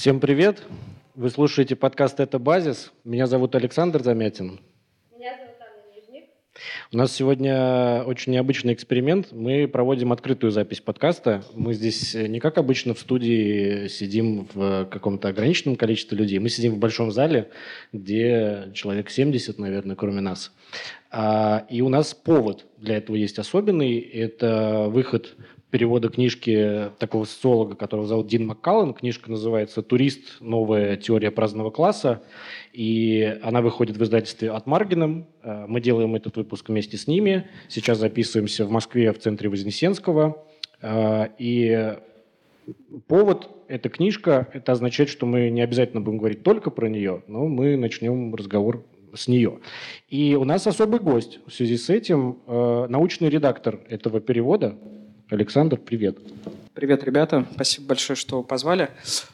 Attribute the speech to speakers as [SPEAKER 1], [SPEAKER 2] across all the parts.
[SPEAKER 1] Всем привет! Вы слушаете подкаст «Это базис». Меня зовут Александр Замятин.
[SPEAKER 2] Меня зовут Анна Нижник.
[SPEAKER 1] У нас сегодня очень необычный эксперимент. Мы проводим открытую запись подкаста. Мы здесь не как обычно в студии сидим в каком-то ограниченном количестве людей. Мы сидим в большом зале, где человек 70, наверное, кроме нас. А, и у нас повод для этого есть особенный. Это выход перевода книжки такого социолога, которого зовут Дин Маккаллен. Книжка называется «Турист. Новая теория праздного класса». И она выходит в издательстве от Маргином. Э, мы делаем этот выпуск вместе с ними. Сейчас записываемся в Москве в центре Вознесенского. Э, и повод – эта книжка. Это означает, что мы не обязательно будем говорить только про нее, но мы начнем разговор с нее. И у нас особый гость в связи с этим, э, научный редактор этого перевода – Александр, привет.
[SPEAKER 3] Привет, ребята. Спасибо большое, что позвали.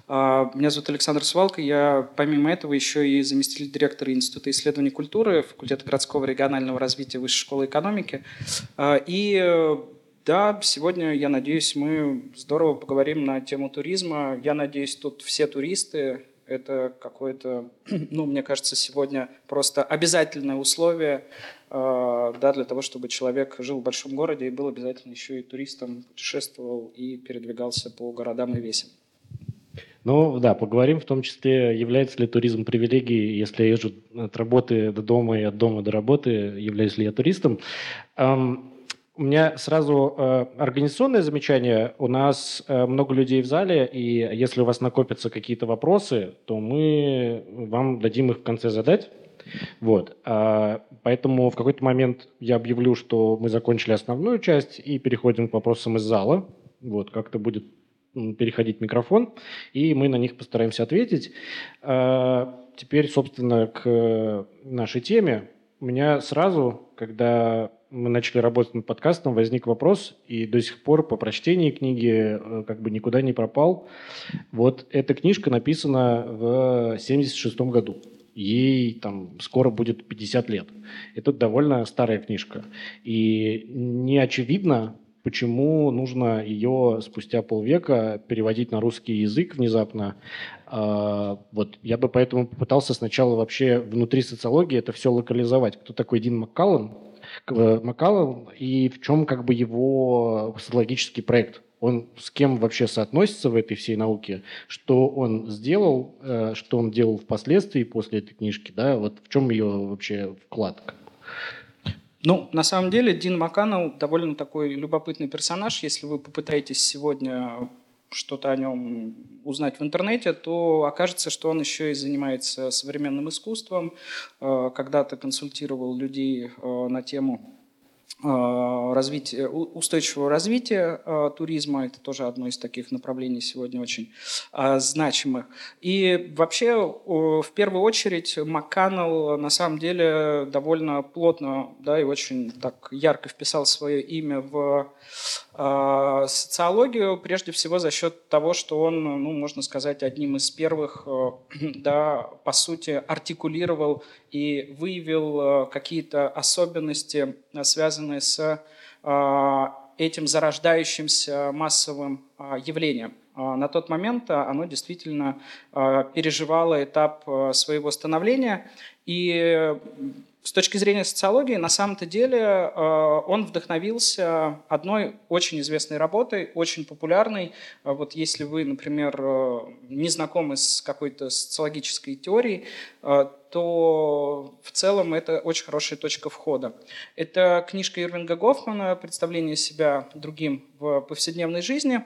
[SPEAKER 3] А, меня зовут Александр Свалко. Я, помимо этого, еще и заместитель директора Института исследований культуры, факультета городского регионального развития Высшей школы экономики. А, и да, сегодня, я надеюсь, мы здорово поговорим на тему туризма. Я надеюсь, тут все туристы, это какое-то, ну, мне кажется, сегодня просто обязательное условие да, для того, чтобы человек жил в большом городе и был обязательно еще и туристом, путешествовал и передвигался по городам и весям.
[SPEAKER 1] Ну да, поговорим в том числе, является ли туризм привилегией, если я езжу от работы до дома и от дома до работы, являюсь ли я туристом. Эм, у меня сразу э, организационное замечание. У нас э, много людей в зале, и если у вас накопятся какие-то вопросы, то мы вам дадим их в конце задать. Вот. А, поэтому в какой-то момент я объявлю, что мы закончили основную часть и переходим к вопросам из зала. Вот, как-то будет переходить микрофон, и мы на них постараемся ответить. А, теперь, собственно, к нашей теме. У меня сразу, когда мы начали работать над подкастом, возник вопрос, и до сих пор по прочтении книги э, как бы никуда не пропал. Вот эта книжка написана в 76 году. Ей там скоро будет 50 лет. Это довольно старая книжка. И не очевидно, почему нужно ее спустя полвека переводить на русский язык внезапно. А, вот я бы поэтому попытался сначала вообще внутри социологии это все локализовать. Кто такой Дин Маккаллен? Макаллан и в чем как бы его социологический проект. Он с кем вообще соотносится в этой всей науке, что он сделал, э, что он делал впоследствии после этой книжки, да, вот в чем ее вообще вклад?
[SPEAKER 3] Ну, на самом деле, Дин Макканнелл довольно такой любопытный персонаж. Если вы попытаетесь сегодня что-то о нем узнать в интернете, то окажется, что он еще и занимается современным искусством, э, когда-то консультировал людей э, на тему Э, развития, устойчивого развития э, туризма. Это тоже одно из таких направлений сегодня очень э, значимых. И вообще, в первую очередь, МакКаннелл на самом деле довольно плотно да, и очень так ярко вписал свое имя в социологию, прежде всего за счет того, что он, ну, можно сказать, одним из первых, да, по сути, артикулировал и выявил какие-то особенности, связанные связанные с а, этим зарождающимся массовым а, явлением. А, на тот момент оно действительно переживало этап своего становления, и с точки зрения социологии, на самом-то деле э, он вдохновился одной очень известной работой, очень популярной. Э, вот если вы, например, э, не знакомы с какой-то социологической теорией, то в целом это очень хорошая точка входа. Это книжка Ирвинга Гофмана «Представление себя другим в повседневной жизни».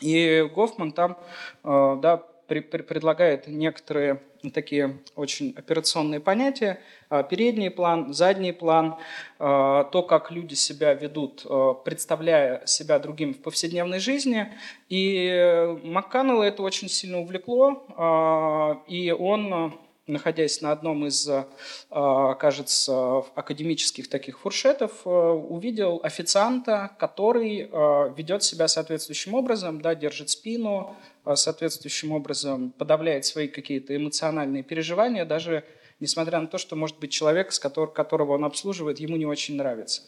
[SPEAKER 3] И Гофман там да, предлагает некоторые такие очень операционные понятия. А, передний план, задний план, а, то, как люди себя ведут, а, представляя себя другим в повседневной жизни. И МакКаннелла это очень сильно увлекло, и он находясь на одном из, кажется, академических таких фуршетов, увидел официанта, который ведет себя соответствующим образом, да, держит спину, соответствующим образом подавляет свои какие-то эмоциональные переживания, даже несмотря на то, что, может быть, человек, с которого, он обслуживает, ему не очень нравится.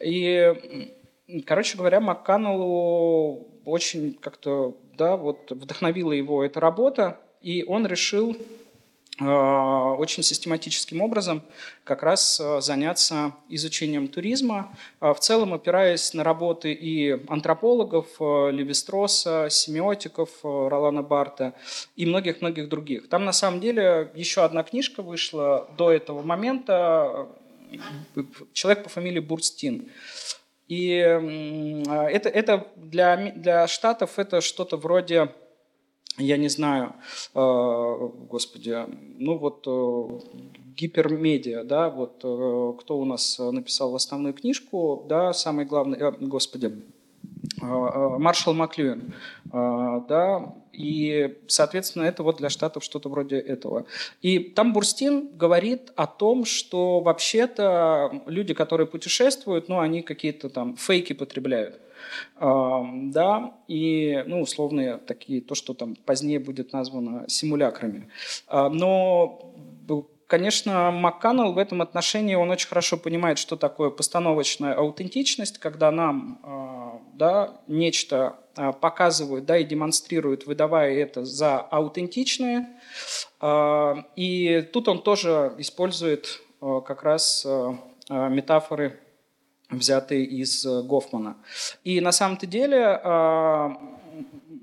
[SPEAKER 3] И, короче говоря, МакКаннеллу очень как-то, да, вот вдохновила его эта работа, и он решил очень систематическим образом как раз э, заняться изучением туризма, э, в целом опираясь на работы и антропологов, Левистроса, семиотиков, Ролана Барта и многих-многих других. Там на самом деле еще одна книжка вышла до этого момента, человек по фамилии Бурстин. И это, это для, для Штатов это что-то вроде я не знаю, э, господи, ну вот э, гипермедиа, да, вот э, кто у нас написал основную книжку, да, самый главный, господи, Маршал Маклюин, да, и, соответственно, это вот для Штатов что-то вроде этого. И там Бурстин говорит о том, что вообще-то люди, которые путешествуют, ну, они какие-то там фейки потребляют да, и, ну, условные такие, то, что там позднее будет названо симулякрами. А, но Конечно, МакКаннелл в этом отношении, он очень хорошо понимает, что такое постановочная аутентичность, когда нам а, да, нечто а, показывают да, и демонстрируют, выдавая это за аутентичное. И тут он тоже использует как раз метафоры взятые из э, Гофмана. И на самом-то деле э,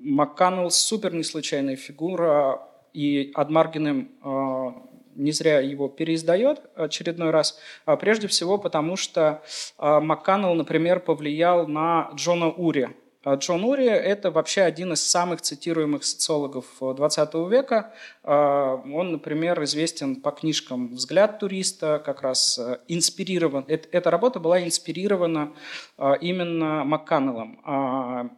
[SPEAKER 3] МакКаннелл супер не случайная фигура, и Адмаргиным э, не зря его переиздает очередной раз, а прежде всего потому, что МакКаннелл, например, повлиял на Джона Ури, а Джон Ури – это вообще один из самых цитируемых социологов 20 века. А, он, например, известен по книжкам «Взгляд туриста», как раз э, инспирирован. Эта работа была инспирирована а, именно МакКаннеллом.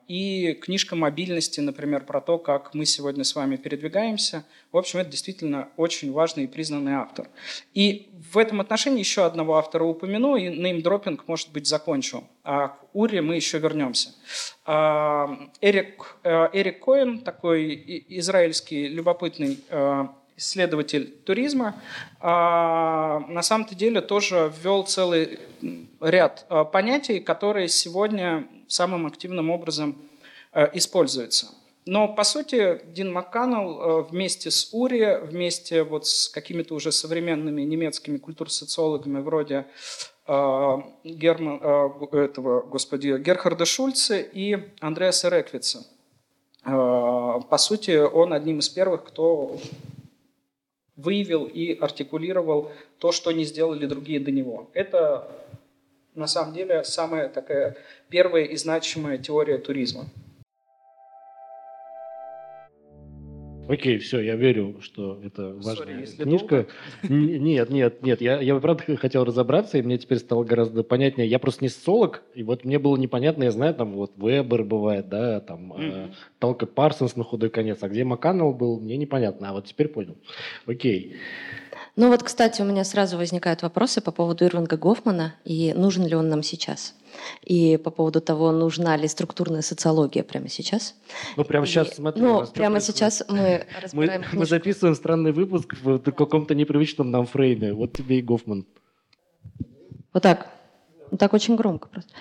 [SPEAKER 3] И книжка «Мобильности», например, про то, как мы сегодня с вами передвигаемся. В общем, это действительно очень важный и признанный автор. И в этом отношении еще одного автора упомяну, и неймдропинг, может быть, закончу. А к Уре мы еще вернемся. А, Эрик, э, Эрик Коэн, такой израильский любопытный э, исследователь туризма, а, на самом-то деле тоже ввел целый ряд э, понятий, которые сегодня самым активным образом используются. Но, по сути, Дин МакКаннелл вместе с Ури, вместе вот с какими-то уже современными немецкими культурсоциологами вроде Герман, а, этого, господи, Герхарда Шульца и Андреаса Реквица. А, по сути, он одним из первых, кто выявил и артикулировал то, что не сделали другие до него. Это на самом деле самая такая первая и значимая теория туризма.
[SPEAKER 1] Окей, все, я верю, что это важная Sorry, книжка. Нет, нет, нет, я, я правда хотел разобраться, и мне теперь стало гораздо понятнее. Я просто не социолог, и вот мне было непонятно, я знаю, там вот Вебер бывает, да, там mm-hmm. э, Талка Парсонс на худой конец, а где Макканнелл был, мне непонятно, а вот теперь понял. Окей.
[SPEAKER 4] Ну вот, кстати, у меня сразу возникают вопросы по поводу Ирвинга Гофмана и нужен ли он нам сейчас. И по поводу того, нужна ли структурная социология прямо сейчас.
[SPEAKER 1] Ну, прямо сейчас, и, смотри.
[SPEAKER 4] Ну, прямо сейчас мы разбираем
[SPEAKER 1] мы, мы записываем странный выпуск в каком-то непривычном нам фрейме. Вот тебе и Гофман.
[SPEAKER 4] Вот так. Так очень громко просто.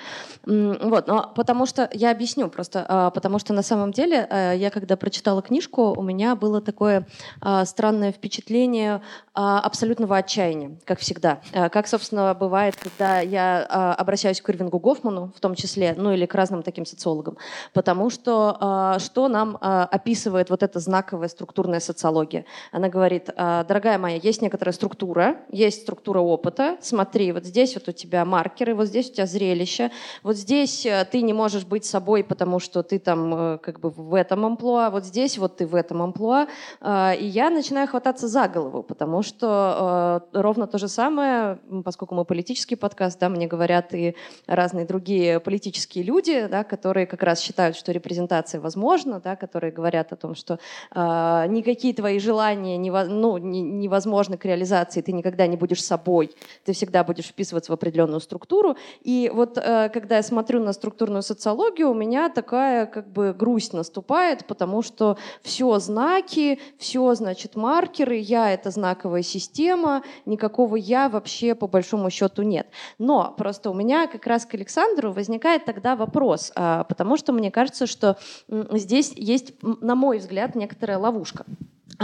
[SPEAKER 4] Вот, но потому что, я объясню просто, а, потому что на самом деле э, я когда прочитала книжку, у меня было такое а, странное впечатление а, абсолютного отчаяния, как всегда. Как, собственно, бывает, когда я обращаюсь к Ирвингу Гофману, в том числе, ну или к разным таким социологам, потому что что нам описывает вот эта знаковая структурная социология? Она говорит, дорогая моя, есть некоторая структура, есть структура опыта, смотри, вот здесь вот у тебя маркеры, вот здесь у тебя зрелище, вот здесь э, ты не можешь быть собой, потому что ты там э, как бы в этом амплуа, вот здесь вот ты в этом амплуа, э, и я начинаю хвататься за голову, потому что ровно то же самое, поскольку мы политический подкаст, да, мне говорят и разные другие политические люди, да, которые как раз считают, что репрезентация возможна, да, которые говорят о том, что никакие твои желания нево, ну, невозможны к реализации, ты никогда не будешь собой, ты всегда будешь вписываться в определенную структуру. И вот э, когда я смотрю на структурную социологию, у меня такая как бы грусть наступает, потому что все знаки, все, значит, маркеры, я — это знаковая система, никакого я вообще по большому счету нет. Но просто у меня как раз к Александру возникает тогда вопрос, а, потому что мне кажется, что здесь есть, на мой взгляд, некоторая ловушка.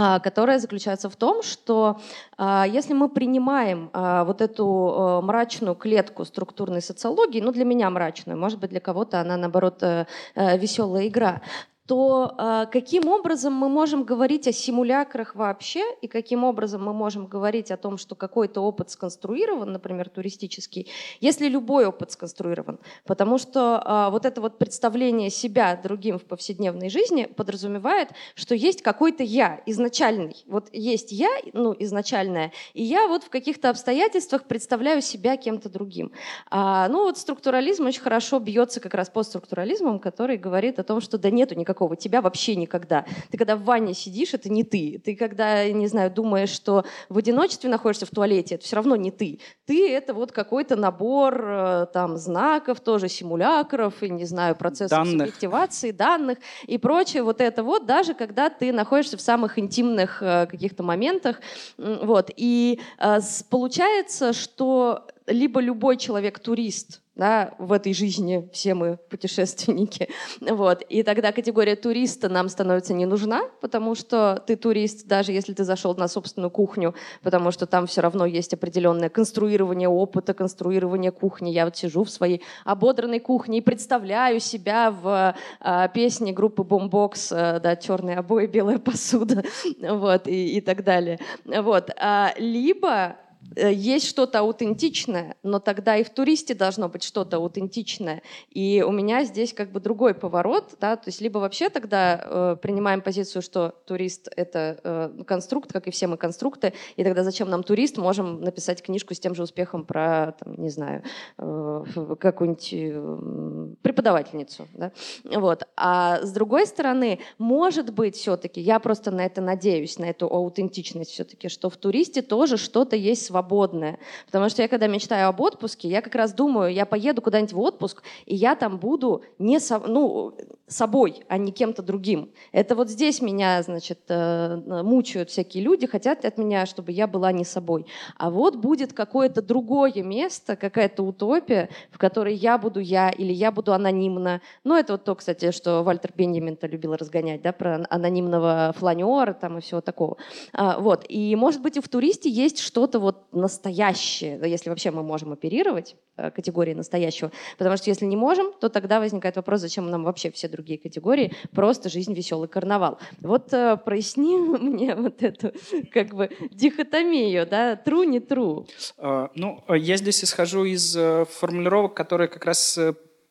[SPEAKER 4] А, которая заключается в том, что а, если мы принимаем а, вот эту мрачную клетку структурной социологии, ну для меня мрачную, может быть для кого-то она наоборот э, э, веселая игра, то э, каким образом мы можем говорить о симулякрах вообще и каким образом мы можем говорить о том, что какой-то опыт сконструирован, например, туристический, если любой опыт сконструирован? Потому что э, вот это вот представление себя другим в повседневной жизни подразумевает, что есть какой-то я изначальный. Вот есть я, ну, изначальное, и я вот в каких-то обстоятельствах представляю себя кем-то другим. А, ну вот структурализм очень хорошо бьется как раз по структурализмом, который говорит о том, что да нету никакого такого, тебя вообще никогда. Ты когда в ванне сидишь, это не ты. Ты когда, не знаю, думаешь, что в одиночестве находишься в туалете, это все равно не ты. Ты — это вот какой-то набор э, там знаков, тоже симулякров, и, не знаю, процессов данных. субъективации, данных и прочее. Вот это вот, даже когда ты находишься в самых интимных э, каких-то моментах. Вот. И э, получается, что либо любой человек турист, да, в этой жизни все мы путешественники. Вот. И тогда категория туриста нам становится не нужна, потому что ты турист, даже если ты зашел на собственную кухню, потому что там все равно есть определенное конструирование опыта, конструирование кухни. Я вот сижу в своей ободранной кухне и представляю себя в э, песне группы Boombox, э, да, черные обои, белая посуда, вот, и, и так далее. Вот. А, либо есть что-то аутентичное, но тогда и в туристе должно быть что-то аутентичное. И у меня здесь как бы другой поворот, да, то есть либо вообще тогда э, принимаем позицию, что турист — это э, конструкт, как и все мы конструкты, и тогда зачем нам турист, можем написать книжку с тем же успехом про, там, не знаю, э, какую-нибудь э, преподавательницу, да? вот. А с другой стороны, может быть все-таки, я просто на это надеюсь, на эту аутентичность все-таки, что в туристе тоже что-то есть свободное. Потому что я, когда мечтаю об отпуске, я как раз думаю, я поеду куда-нибудь в отпуск, и я там буду не со, ну, собой, а не кем-то другим. Это вот здесь меня, значит, э, мучают всякие люди, хотят от меня, чтобы я была не собой. А вот будет какое-то другое место, какая-то утопия, в которой я буду я или я буду анонимно. Ну, это вот то, кстати, что Вальтер Бенjamin-то любил разгонять, да, про анонимного фланера там и всего такого. А, вот. И, может быть, и в туристе есть что-то вот настоящее, если вообще мы можем оперировать э, категории настоящего. Потому что если не можем, то тогда возникает вопрос, зачем нам вообще все другие категории, просто жизнь, веселый карнавал. Вот э, проясни мне вот эту как бы дихотомию, да, true, не true.
[SPEAKER 3] А, ну, я здесь исхожу из э, формулировок, которые как раз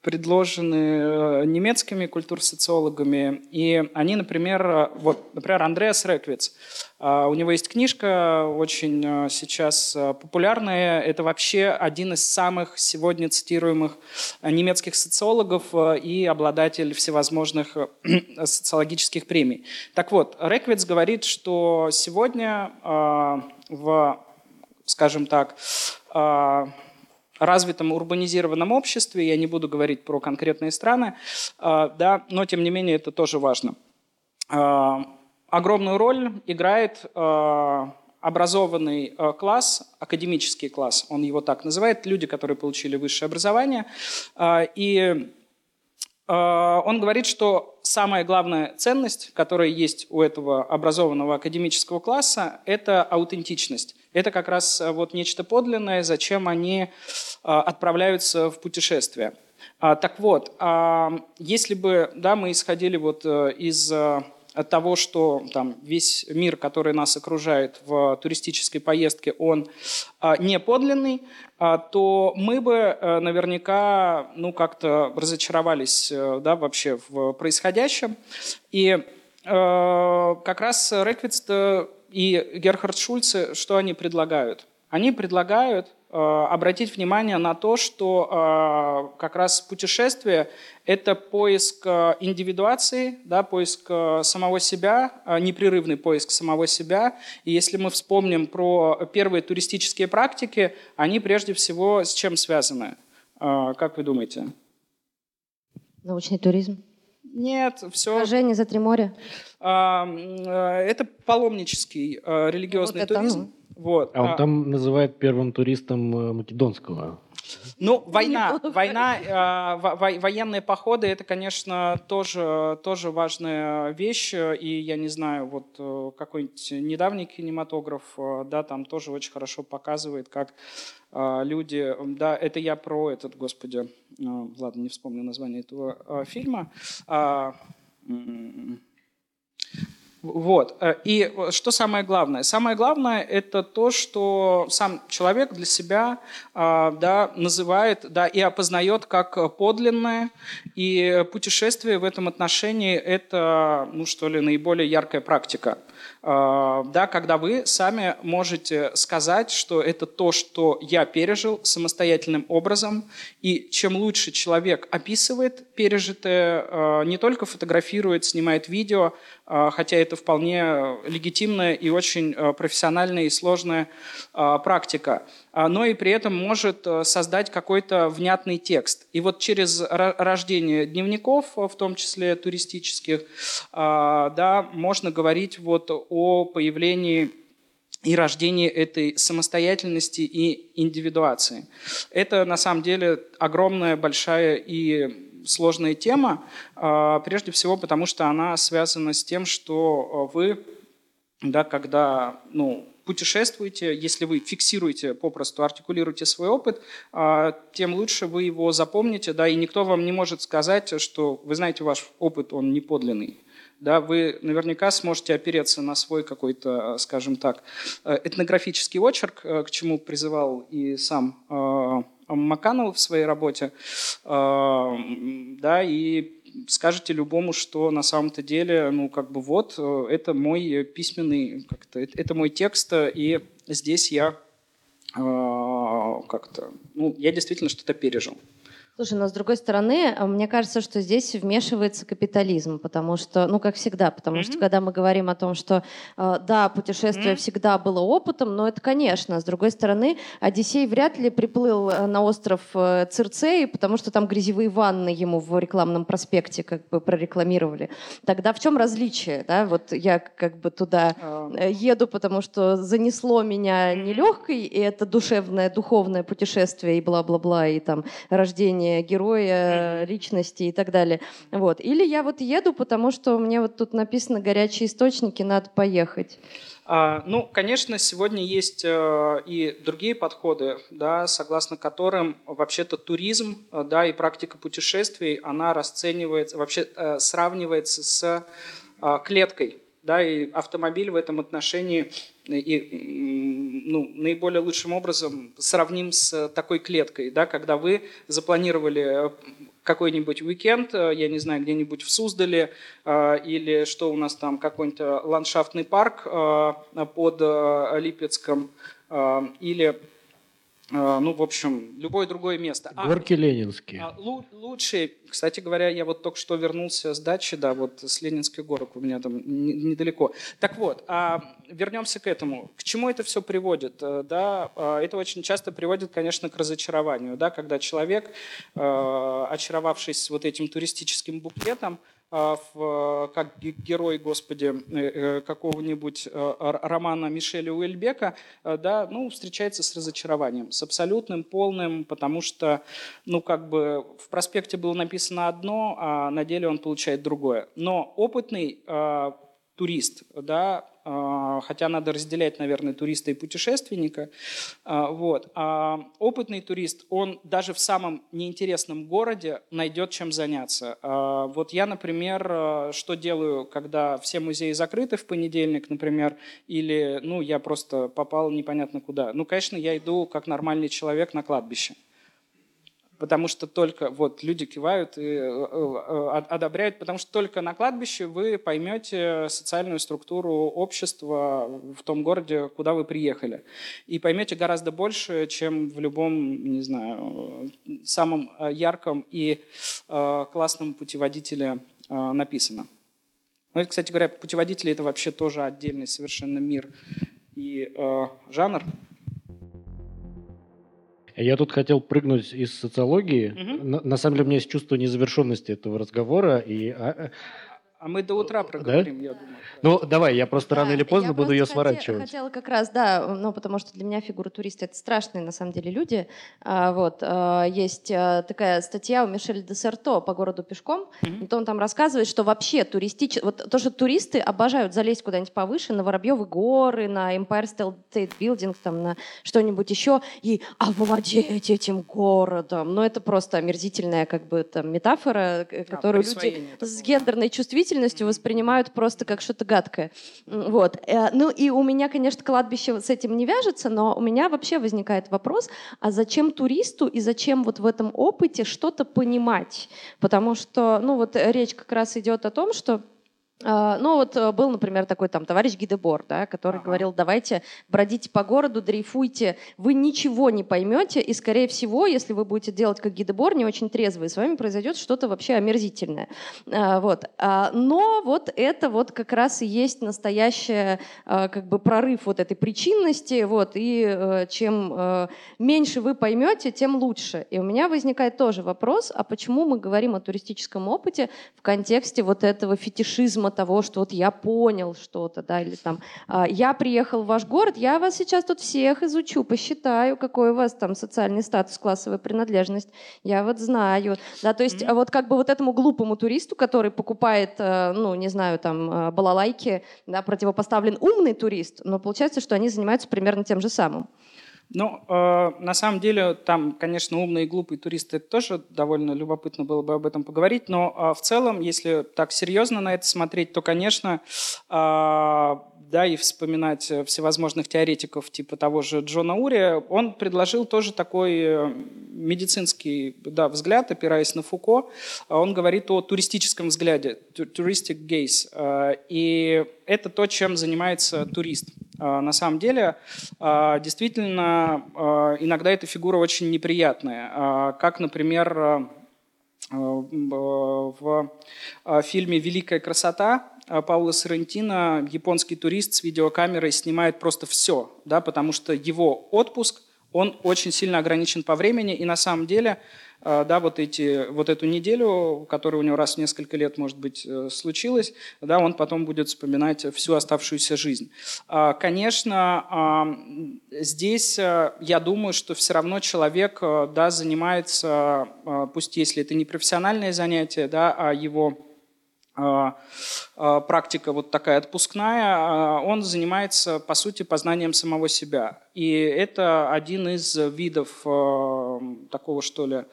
[SPEAKER 3] предложены немецкими культурсоциологами. И они, например, вот, например, Андреас Реквиц, а, у него есть книжка, очень а, сейчас популярная. Это вообще один из самых сегодня цитируемых немецких социологов и обладатель всевозможных социологических премий. Так вот, Реквиц говорит, что сегодня в, скажем так, развитом урбанизированном обществе, я не буду говорить про конкретные страны, да, но тем не менее это тоже важно огромную роль играет э, образованный класс, академический класс, он его так называет, люди, которые получили высшее образование. И он говорит, что самая главная ценность, которая есть у этого образованного академического класса, это аутентичность. Это как раз вот нечто подлинное, зачем они отправляются в путешествие. Так вот, если бы да, мы исходили вот из того, что там весь мир, который нас окружает в туристической поездке, он не подлинный, то мы бы наверняка ну, как-то разочаровались да, вообще в происходящем. И как раз Реквиц и Герхард Шульце, что они предлагают? Они предлагают Э, обратить внимание на то, что э, как раз путешествие – это поиск э, индивидуации, да, поиск самого себя, непрерывный поиск самого себя. И если мы вспомним про первые туристические практики, они прежде всего с чем связаны? Как вы думаете?
[SPEAKER 4] Научный туризм.
[SPEAKER 3] Нет, все.
[SPEAKER 4] Хожение за три моря.
[SPEAKER 3] Это паломнический религиозный вот это, туризм. Ну
[SPEAKER 1] вот. А он а... там называет первым туристом э, македонского.
[SPEAKER 3] Ну, война, война, э, военные походы, это, конечно, тоже, тоже важная вещь. И я не знаю, вот э, какой-нибудь недавний кинематограф, э, да, там тоже очень хорошо показывает, как э, люди, да, это я про этот, господи, э, ладно, не вспомню название этого э, фильма. Э, вот. Э, и что самое главное? Самое главное – это то, что сам человек для себя а, да, называет да, и опознает как подлинное. И путешествие в этом отношении – это, ну что ли, наиболее яркая практика. А, да, когда вы сами можете сказать, что это то, что я пережил самостоятельным образом, и чем лучше человек описывает пережитое, а, не только фотографирует, снимает видео, хотя это вполне легитимная и очень профессиональная и сложная практика, но и при этом может создать какой-то внятный текст. И вот через рождение дневников, в том числе туристических, да, можно говорить вот о появлении и рождении этой самостоятельности и индивидуации. Это на самом деле огромная, большая и сложная тема, а, прежде всего потому, что она связана с тем, что вы, да, когда ну, путешествуете, если вы фиксируете, попросту артикулируете свой опыт, а, тем лучше вы его запомните, да, и никто вам не может сказать, что, вы знаете, ваш опыт, он не подлинный. Да, вы наверняка сможете опереться на свой какой-то, скажем так, э, этнографический очерк, э, к чему призывал и сам э, Маканов в своей работе, да, и скажете любому, что на самом-то деле, ну, как бы вот, это мой письменный, как-то, это мой текст, и здесь я как-то, ну, я действительно что-то пережил.
[SPEAKER 4] Слушай, но с другой стороны, а, мне кажется, что здесь вмешивается капитализм, потому что, ну, как всегда, потому mm-hmm. что когда мы говорим о том, что, а, да, путешествие mm-hmm. всегда было опытом, но это, конечно. С другой стороны, Одиссей вряд ли приплыл э, на остров э, Цирцеи, потому что там грязевые ванны ему в рекламном проспекте как бы прорекламировали. Тогда в чем различие, да? Вот я как бы туда oh. еду, потому что занесло меня нелегкой, и это душевное, духовное путешествие, и бла-бла-бла, и там рождение создания героя, личности и так далее. Вот. Или я вот еду, потому что мне вот тут написано «горячие источники, надо поехать».
[SPEAKER 3] А, ну, конечно, сегодня есть э, и другие подходы, да, согласно которым вообще-то туризм э, да, и практика путешествий, она расценивается, вообще э, сравнивается с клеткой. Да, и автомобиль в этом отношении и, ну, наиболее лучшим образом сравним с такой клеткой, да, когда вы запланировали э, какой-нибудь уикенд, э, я не знаю, где-нибудь в Суздале, э, или что у нас там, какой-то ландшафтный парк под Липецком, или ну, в общем, любое другое место.
[SPEAKER 1] А, Горки а, Ленинские.
[SPEAKER 3] А, лучшие, кстати говоря, я вот только что вернулся с дачи, да, вот с Ленинских горок у меня там недалеко. Так вот, а, вернемся к этому. К чему это все приводит? Э, да, а, это очень часто приводит, конечно, к разочарованию, да, когда человек, очаровавшись вот этим туристическим букетом, а, в, как герой, господи, э, э, какого-нибудь э, романа Мишеля Уэльбека, да, ну, встречается с разочарованием, с абсолютным, полным, потому что, ну, как бы в проспекте было написано одно, а на деле он получает другое. Но опытный турист, да, а, хотя надо разделять, наверное, туриста и путешественника. А, вот. А опытный турист, он даже в самом неинтересном городе найдет чем заняться. Вот я, например, что делаю, когда все музеи закрыты в понедельник, например, или, ну, я просто попал непонятно куда. Ну, конечно, я иду как нормальный человек на кладбище потому что только вот люди кивают и э, э, одобряют, потому что только на кладбище вы поймете социальную структуру общества в том городе, куда вы приехали. И поймете гораздо больше, чем в любом, не знаю, самом ярком и э, классном путеводителе написано. Ну, кстати говоря, путеводители – это вообще тоже отдельный совершенно мир и э, жанр.
[SPEAKER 1] Я тут хотел прыгнуть из социологии. Угу. На, на самом деле у меня есть чувство незавершенности этого разговора. И, а,
[SPEAKER 3] а мы до утра проговорим, да? я думаю.
[SPEAKER 1] Ну, давай, я просто да, рано или поздно буду ее сворачивать.
[SPEAKER 4] Я хотела как раз, да, ну, потому что для меня фигура туриста — это страшные, на самом деле, люди. А, вот, а, есть а, такая статья у Мишеля Десерто «По городу пешком», mm-hmm. он там рассказывает, что вообще туристич... вот то, что туристы обожают залезть куда-нибудь повыше, на Воробьевы горы, на Empire State Building, там, на что-нибудь еще, и овладеть этим городом. Ну, это просто омерзительная, как бы, там, метафора, которую а, люди с гендерной чувствительностью действительностью воспринимают просто как что-то гадкое. Вот. Э, ну и у меня, конечно, кладбище с этим не вяжется, но у меня вообще возникает вопрос, а зачем туристу и зачем вот в этом опыте что-то понимать? Потому что, ну вот речь как раз идет о том, что ну вот э, был, например, такой там товарищ Гидебор, да, который ага. говорил, давайте бродите по городу, дрейфуйте, вы ничего не поймете, и, скорее всего, если вы будете делать как Гидебор, не очень трезвый, с вами произойдет что-то вообще омерзительное. А, вот. А, но вот это вот как раз и есть настоящий как бы прорыв вот этой причинности, вот, и э, чем э, меньше вы поймете, тем лучше. И у меня возникает тоже вопрос, а почему мы говорим о туристическом опыте в контексте вот этого фетишизма призма того, что вот я понял что-то, да, или там «А, я приехал в ваш город, я вас сейчас тут всех изучу, посчитаю, какой у вас там социальный статус, классовая принадлежность, я вот знаю, да, то есть mm-hmm. вот как бы вот этому глупому туристу, который покупает, э, ну, не знаю, там э, балалайки, да, противопоставлен умный турист, но получается, что они занимаются примерно тем же самым.
[SPEAKER 3] Ну, э, на самом деле, там, конечно, умные и глупые туристы это тоже довольно любопытно было бы об этом поговорить, но э, в целом, если так серьезно на это смотреть, то, конечно, э, да, и вспоминать всевозможных теоретиков типа того же Джона Ури, он предложил тоже такой э, медицинский да, взгляд, опираясь на Фуко. Он говорит о туристическом взгляде, touristic gaze. Э, и это то, чем занимается турист. На самом деле, действительно, иногда эта фигура очень неприятная. Как, например, в фильме «Великая красота» Паула Сарантино, японский турист с видеокамерой, снимает просто все, да, потому что его отпуск, он очень сильно ограничен по времени, и на самом деле, да, вот, эти, вот эту неделю, которая у него раз в несколько лет, может быть, э, случилась, да, он потом будет вспоминать всю оставшуюся жизнь. А, конечно, здесь э, я думаю, что все равно человек, э, да, занимается, пусть если это не профессиональное занятие, да, а его а, а, практика вот такая отпускная, а, он занимается, по сути, познанием самого себя. И это один из видов такого, что ли,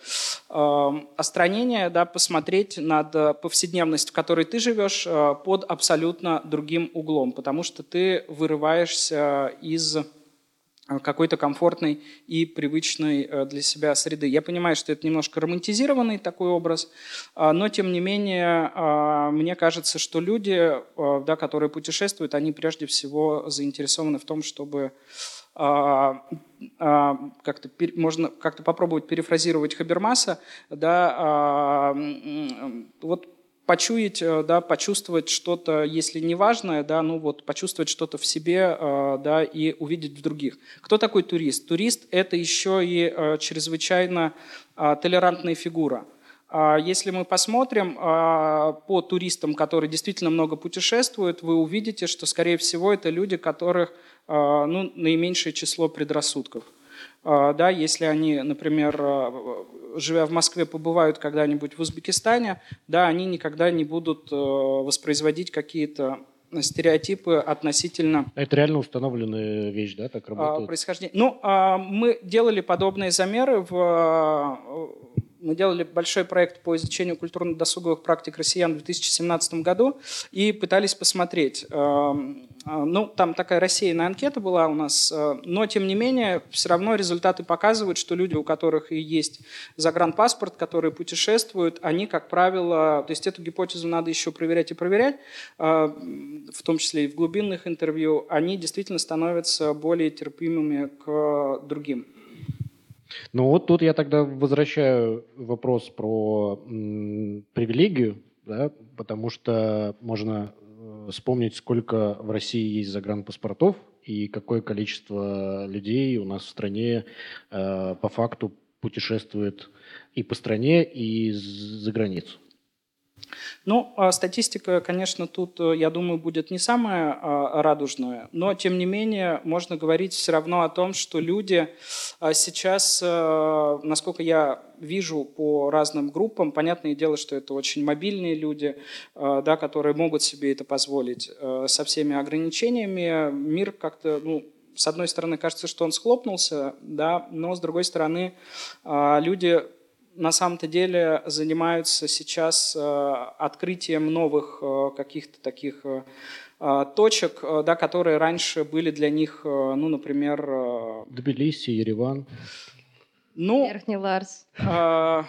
[SPEAKER 3] остранения, да, посмотреть над повседневностью, в которой ты живешь, под абсолютно другим углом, потому что ты вырываешься из какой-то комфортной и привычной э, для себя среды. Я понимаю, что это немножко романтизированный такой образ, а, но тем не менее а, мне кажется, что люди, э, да, которые путешествуют, они прежде всего заинтересованы в том, чтобы а, как-то можно как-то попробовать перефразировать Хабермаса, да, вот почуять, э, да, почувствовать что-то, если не важное, да, ну вот почувствовать что-то в себе, э, да, и увидеть в других. Кто такой турист? Турист – это еще и э, чрезвычайно толерантная фигура. А если мы посмотрим по туристам, которые действительно много путешествуют, вы увидите, что, скорее всего, это люди, которых ну, наименьшее число предрассудков. А, да, если они, например, а, живя в Москве, побывают когда-нибудь в Узбекистане, да, они никогда не будут э, воспроизводить какие-то стереотипы относительно
[SPEAKER 1] Это реально установленная вещь, да, так
[SPEAKER 3] а,
[SPEAKER 1] работает?
[SPEAKER 3] происхождения. Ну, мы делали подобные замеры в а, мы делали большой проект по изучению культурно-досуговых практик россиян в 2017 году и пытались посмотреть. Эм, э, ну, там такая рассеянная анкета была у нас, э, но тем не менее все равно результаты показывают, что люди, у которых и есть загранпаспорт, которые путешествуют, они, как правило, то есть эту гипотезу надо еще проверять и проверять, э, в том числе и в глубинных интервью, они действительно становятся более терпимыми к другим.
[SPEAKER 1] Ну вот тут я тогда возвращаю вопрос про привилегию, да, потому что можно э, вспомнить, сколько в России есть загранпаспортов и какое количество людей у нас в стране э, по факту путешествует и по стране, и за границу.
[SPEAKER 3] Ну, а статистика, конечно, тут, э, я думаю, будет не самая а, радужная, но, тем не менее, можно говорить все равно о том, что люди а, сейчас, э, насколько я вижу по разным группам, понятное дело, что это очень мобильные люди, э, да, которые могут себе это позволить со всеми ограничениями. Мир как-то, ну, с одной стороны, кажется, что он схлопнулся, да, но с другой стороны, люди на самом-то деле занимаются сейчас э, открытием новых э, каких-то таких э, точек, да, которые раньше были для них, ну, например...
[SPEAKER 1] Тбилиси, Ереван.
[SPEAKER 4] Ну, Верхний Ларс.
[SPEAKER 3] Э,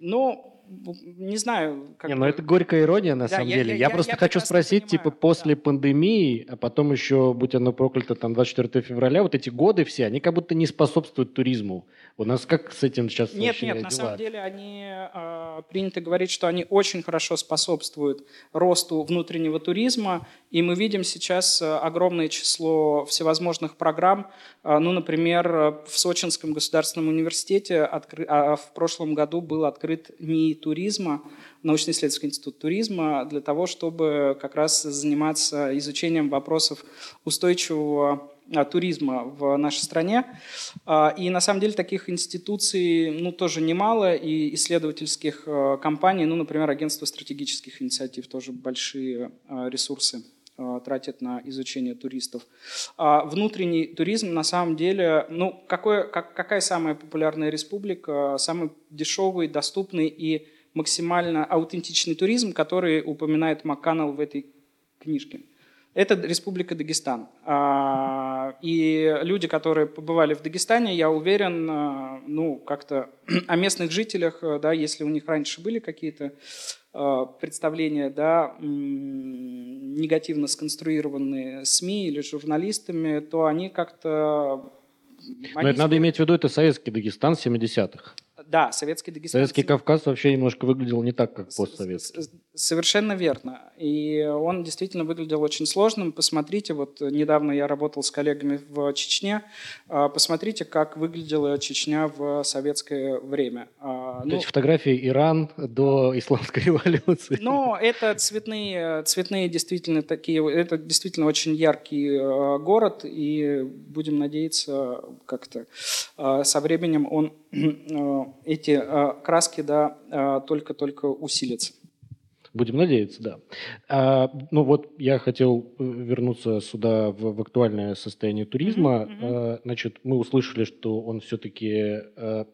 [SPEAKER 3] ну, не знаю.
[SPEAKER 1] Как не, ну это горькая ирония на да, самом я, деле. Я, я, я просто я хочу спросить, типа, понимаю, типа после да. пандемии, а потом еще, будь оно проклято, там 24 февраля, вот эти годы все, они как будто не способствуют туризму. У нас как с этим сейчас
[SPEAKER 3] Нет, нет, дела? на самом деле они э, принято говорить, что они очень хорошо способствуют росту внутреннего туризма, и мы видим сейчас а, огромное число всевозможных программ. Э, ну, например, в Сочинском государственном университете откры... а в прошлом году был открыт НИИ туризма, научно-исследовательский институт туризма, для того, чтобы как раз заниматься изучением вопросов устойчивого а, туризма в нашей стране. А, и на самом деле таких институций ну, тоже немало, и исследовательских а, компаний, ну, например, агентство стратегических инициатив тоже большие ресурсы тратят на изучение туристов. Внутренний туризм на самом деле, ну, какое, как, какая самая популярная республика, самый дешевый, доступный и максимально аутентичный туризм, который упоминает МакКаннелл в этой книжке? Это Республика Дагестан. А, и люди, которые побывали в Дагестане, я уверен, а, ну, как-то о местных жителях, да, если у них раньше были какие-то а, представления, да, негативно сконструированные СМИ или журналистами, то они как-то...
[SPEAKER 1] Но это надо иметь в виду, это советский Дагестан 70-х.
[SPEAKER 3] Да, советский Дагестан.
[SPEAKER 1] Советский Кавказ вообще немножко выглядел не так, как постсоветский.
[SPEAKER 3] Совершенно верно. И он действительно выглядел очень сложным. Посмотрите, вот недавно я работал с коллегами в Чечне. А, посмотрите, как выглядела Чечня в советское время.
[SPEAKER 1] А, ну, Эти фотографии Иран до исламской революции.
[SPEAKER 3] Ну, это цветные, цветные действительно такие, это действительно очень яркий а, город, и будем надеяться, как-то со временем он эти а, краски да, а, только-только усилятся.
[SPEAKER 1] Будем надеяться, да. А, ну вот я хотел э, вернуться сюда в, в актуальное состояние туризма. Mm-hmm. А, значит, мы услышали, что он все-таки а,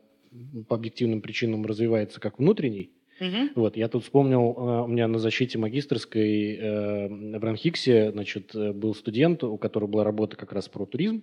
[SPEAKER 1] по объективным причинам развивается как внутренний. Угу. Вот, я тут вспомнил, э, у меня на защите магистрской э, в Ранхиксе, значит, э, был студент, у которого была работа как раз про туризм,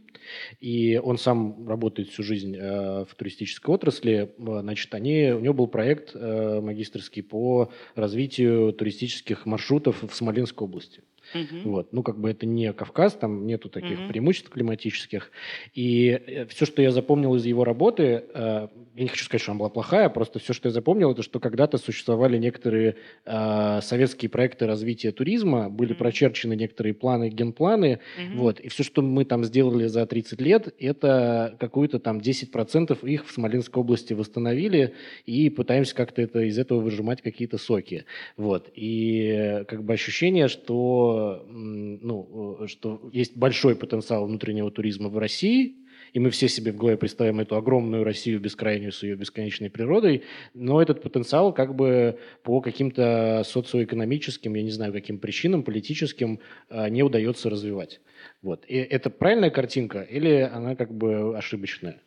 [SPEAKER 1] и он сам работает всю жизнь в туристической отрасли, значит, они, у него был проект магистрский по развитию туристических маршрутов в Смоленской области. Угу. Вот. Ну, как бы это не Кавказ, там нету таких угу. преимуществ климатических. И все, что я запомнил из его работы, я не хочу сказать, что она была плохая, просто все, что я запомнил, это что когда-то существовали некоторые э, советские проекты развития туризма, были mm-hmm. прочерчены некоторые планы, генпланы, mm-hmm. вот, и все, что мы там сделали за 30 лет, это какую-то там 10% их в Смоленской области восстановили и пытаемся как-то это, из этого выжимать какие-то соки, вот, и как бы ощущение, что, ну, что есть большой потенциал внутреннего туризма в России, и мы все себе в голове представляем эту огромную Россию бескрайнюю с ее бесконечной природой, но этот потенциал как бы по каким-то социоэкономическим, я не знаю, каким причинам, политическим э, не удается развивать. Вот. И это правильная картинка или она как бы ошибочная?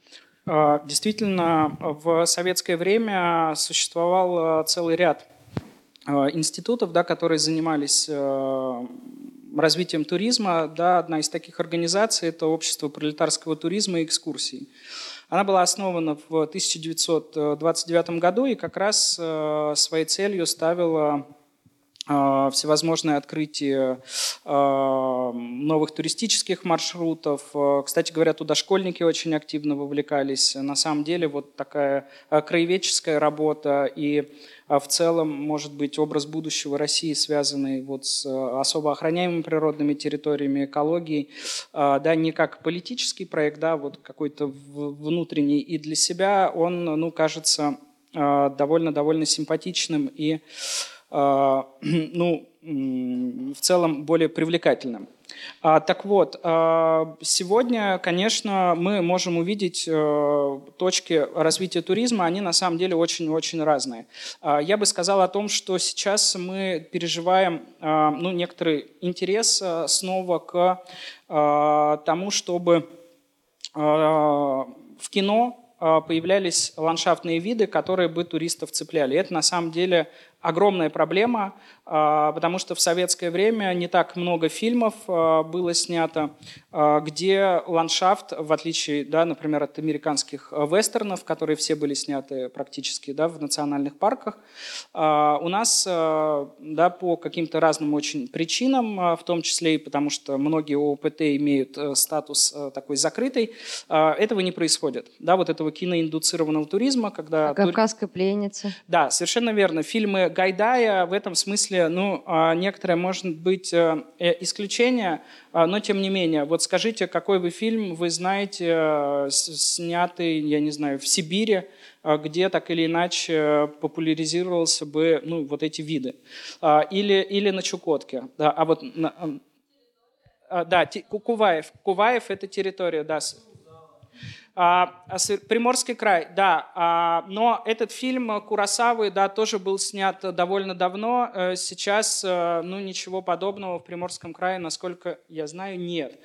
[SPEAKER 3] А, действительно, в советское время существовал э, целый ряд институтов, да, которые занимались развитием туризма. Да, одна из таких организаций – это Общество пролетарского туризма и экскурсий. Она была основана в 1929 году и как раз э, своей целью ставила всевозможные открытия э, новых туристических маршрутов. Кстати говоря, туда школьники очень активно вовлекались. На самом деле вот такая краеведческая работа и а в целом, может быть, образ будущего России, связанный вот с особо охраняемыми природными территориями, экологией, а, да, не как политический проект, да, вот какой-то внутренний и для себя, он, ну, кажется довольно-довольно симпатичным и, ну, в целом более привлекательным. А, так вот, а, сегодня, конечно, мы можем увидеть э, точки развития туризма, они на самом деле очень-очень разные. А, я бы сказал о том, что сейчас мы переживаем ну, некоторый интерес снова к тому, чтобы в кино появлялись ландшафтные виды, которые бы туристов цепляли. Это на самом деле огромная проблема, а, потому что в советское время не так много фильмов а, было снято, а, где ландшафт, в отличие, да, например, от американских вестернов, которые все были сняты практически да, в национальных парках, у нас да, по каким-то разным очень причинам, в том числе и потому, что многие ОПТ имеют э, статус э, такой закрытый, этого не происходит. Да, вот этого киноиндуцированного туризма, когда...
[SPEAKER 4] Кавказская пленница.
[SPEAKER 3] Да, совершенно верно. Фильмы Гайдая в этом смысле, ну, а, некоторое может быть э, э, исключение, а, но тем не менее. Вот скажите, какой вы фильм вы знаете, э, снятый, я не знаю, в Сибири, где так или иначе популяризировался бы ну, вот эти виды. А, или, или на Чукотке. Да, а вот да, Куваев. Куваев – это территория, да, а, а Приморский край, да. А, но этот фильм Курасавы, да, тоже был снят довольно давно. Э, сейчас, э, ну, ничего подобного в Приморском крае, насколько я знаю, нет.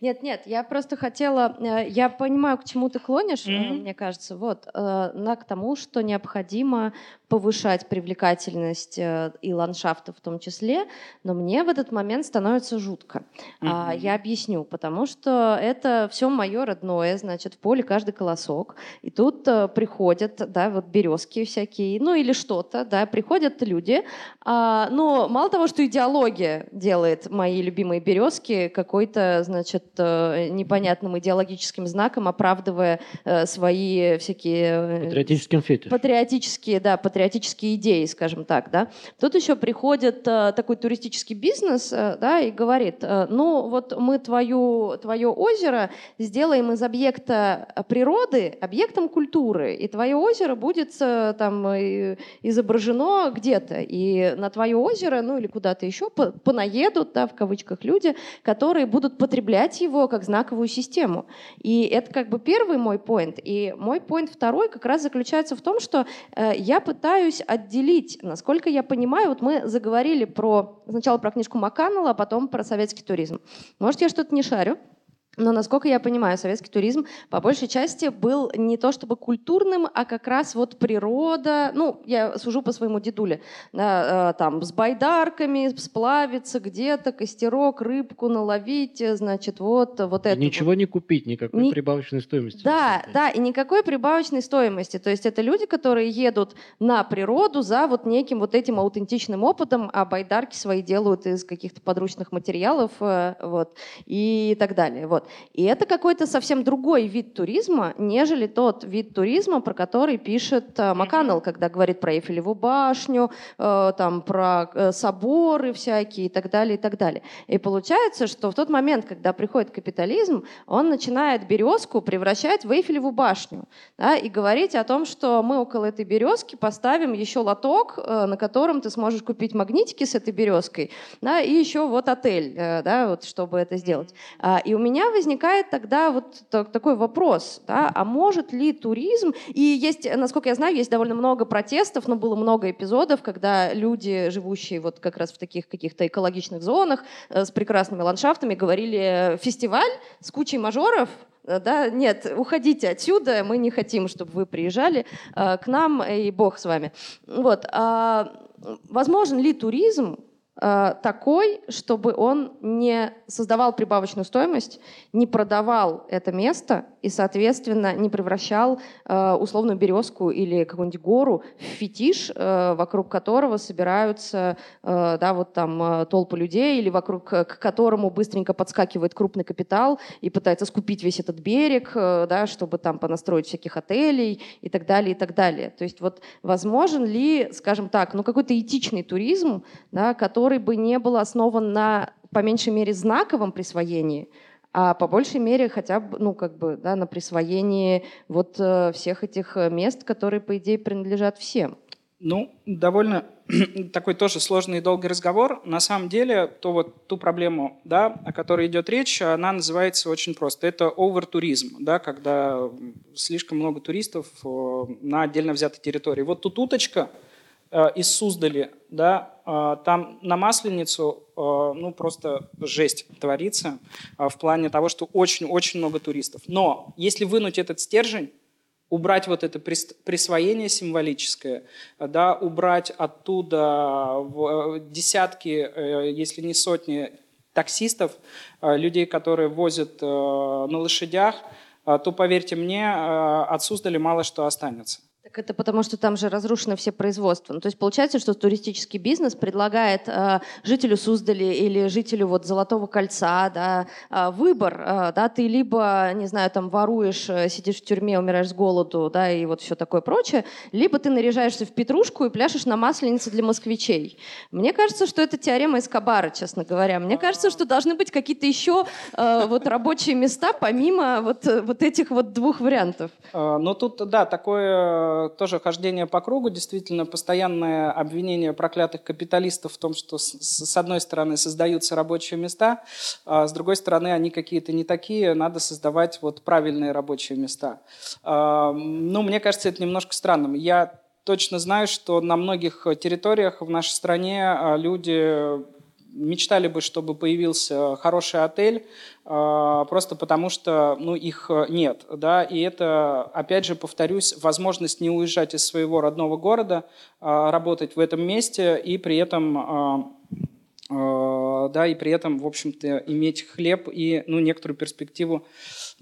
[SPEAKER 4] Нет, нет, я просто хотела, э, я понимаю, к чему ты клонишь, mm-hmm. мне кажется, вот, на к тому, что необходимо повышать привлекательность э, и ландшафта в том числе, но мне в этот момент становится жутко. Mm-hmm. Я объясню, потому что это все мое родное, значит, в поле каждый колосок, и тут э, приходят, да, вот березки всякие, ну или что-то, да, приходят люди, а, но мало того, что идеология делает мои любимые березки какой-то, значит, э, непонятным идеологическим знаком, оправдывая свои всякие...
[SPEAKER 1] Патриотическим фетиш.
[SPEAKER 4] Патриотические, да, патриотические идеи, скажем так, да. Тут еще приходит э, такой туристический бизнес, э, да, и говорит, э, ну вот мы твою, твое озеро сделаем из объекта природы объектом культуры, и твое озеро будет там изображено где-то, и на твое озеро, ну или куда-то еще понаедут, да, в кавычках, люди, которые будут потреблять его как знаковую систему. И это как бы первый мой поинт. И мой поинт второй как раз заключается в том, что я пытаюсь отделить, насколько я понимаю, вот мы заговорили про сначала про книжку Макканнелла, а потом про советский туризм. Может, я что-то не шарю, но, насколько я понимаю, советский туризм по большей части был не то чтобы культурным, а как раз вот природа, ну, я сужу по своему дедуле, да, э, там, с байдарками, сплавиться где-то, костерок, рыбку наловить, значит, вот, вот это.
[SPEAKER 1] Ничего не купить, никакой не... прибавочной стоимости.
[SPEAKER 4] Да, да, и никакой прибавочной стоимости. То есть это люди, которые едут на природу за вот неким вот этим аутентичным опытом, а байдарки свои делают из каких-то подручных материалов, э, вот, и так далее. Вот. Вот. И это какой-то совсем другой вид туризма, нежели тот вид туризма, про который пишет э, когда говорит про Эйфелеву башню, э, там, про э, соборы всякие и так далее, и так далее. И получается, что в тот момент, когда приходит капитализм, он начинает березку превращать в Эйфелеву башню да, и говорить о том, что мы около этой березки поставим еще лоток, э, на котором ты сможешь купить магнитики с этой березкой, да, и еще вот отель, э, да, вот, чтобы это сделать. А, и у меня возникает тогда вот такой вопрос, да, а может ли туризм, и есть, насколько я знаю, есть довольно много протестов, но было много эпизодов, когда люди, живущие вот как раз в таких каких-то экологичных зонах э, с прекрасными ландшафтами, говорили фестиваль с кучей мажоров, Э, да, нет, уходите отсюда, мы не хотим, чтобы вы приезжали э, к нам, и Бог с вами. Вот. А, возможен ли туризм Э, такой, чтобы он не создавал прибавочную стоимость, не продавал это место и, соответственно, не превращал э, условную березку или какую-нибудь гору в фетиш, э, вокруг которого собираются да, вот там толпы людей или вокруг к которому быстренько подскакивает крупный капитал и пытается скупить весь этот берег, да, чтобы там понастроить всяких отелей и так далее, и так далее. То есть вот возможен ли, скажем так, ну какой-то этичный туризм, да, который бы не был основан на, по меньшей мере, знаковом присвоении, а по большей мере хотя бы, ну, как бы, да, на присвоении вот э, всех этих э, мест, которые, по идее, принадлежат всем.
[SPEAKER 3] Ну, довольно такой тоже сложный и долгий разговор. На самом деле, то вот ту проблему, да, о которой идет речь, она называется очень просто. Это овертуризм, да, когда слишком много туристов э, на отдельно взятой территории. Вот тут уточка – из Суздали, да, э, там на Масленицу, э, ну, просто жесть творится в плане того, что очень-очень много туристов. Но если вынуть этот стержень, убрать вот это присвоение символическое, да, убрать оттуда десятки, если не сотни таксистов, людей, которые возят на лошадях, то, поверьте мне, от мало что останется.
[SPEAKER 4] Так это потому, что там же разрушены все производства. Ну, то есть получается, что туристический бизнес предлагает э, жителю Суздали или жителю вот Золотого кольца да, э, выбор. Э, да, ты либо, не знаю, там воруешь, э, сидишь в тюрьме, умираешь с голоду, да, и вот все такое прочее, либо ты наряжаешься в петрушку и пляшешь на масленице для москвичей. Мне кажется, что это теорема Эскобара, честно говоря. Мне кажется, что должны быть какие-то еще э, вот рабочие места помимо вот, э, вот этих вот двух вариантов.
[SPEAKER 3] Э, ну тут, да, такое тоже хождение по кругу, действительно постоянное обвинение проклятых капиталистов в том, что с, с одной стороны создаются рабочие места, а с другой стороны они какие-то не такие, надо создавать вот правильные рабочие места. А, ну, мне кажется, это немножко странным. Я точно знаю, что на многих территориях в нашей стране а, люди мечтали бы, чтобы появился хороший отель, а, просто потому что ну, их э, нет. Да? И это, опять же, повторюсь, возможность не уезжать из своего родного города, а, работать в этом месте и при этом а, да, и при этом, в общем-то, иметь хлеб и ну, некоторую перспективу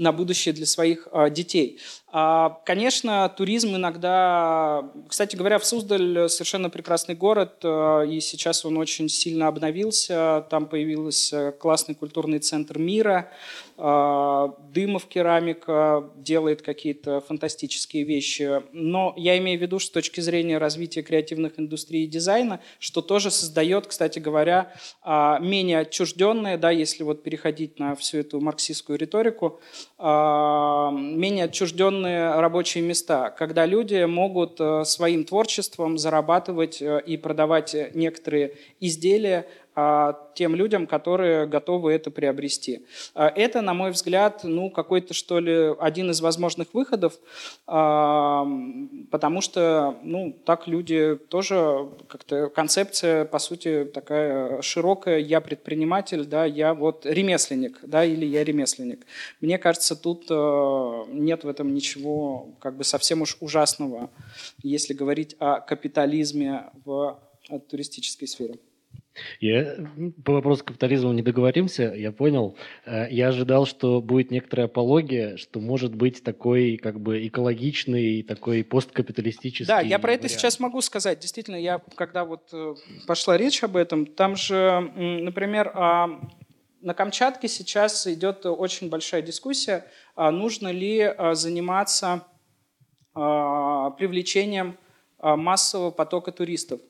[SPEAKER 3] на будущее для своих детей. А, конечно, туризм иногда... Кстати говоря, в Суздаль совершенно прекрасный город, э, и сейчас он очень сильно обновился. Там появился классный культурный центр мира. А, Дымов керамика делает какие-то фантастические вещи. Но я имею в виду, что с точки зрения развития креативных индустрий и дизайна, что тоже создает, кстати говоря, а, менее отчужденные, да, если вот переходить на всю эту марксистскую риторику, менее отчужденные рабочие места, когда люди могут э, своим творчеством зарабатывать э, и продавать некоторые изделия а, тем людям, которые готовы это приобрести. А, это, на мой взгляд, ну, какой-то, что ли, один из возможных выходов, а, потому что, ну, так люди тоже, как-то концепция, по сути, такая широкая, я предприниматель, да, я вот ремесленник, да, или я ремесленник. Мне кажется, тут нет в этом ничего, как бы, совсем уж ужасного, если говорить о капитализме в туристической сфере.
[SPEAKER 1] Я по вопросу капитализма не договоримся, я понял. Э, я ожидал, что будет некоторая апология, что может быть такой как бы экологичный, такой посткапиталистический
[SPEAKER 3] Да, я про
[SPEAKER 1] вариант.
[SPEAKER 3] это сейчас могу сказать. Действительно, я когда вот э, пошла речь об этом, там же, например, на Камчатке сейчас идет очень большая дискуссия, а нужно ли а, заниматься а, привлечением массового потока туристов.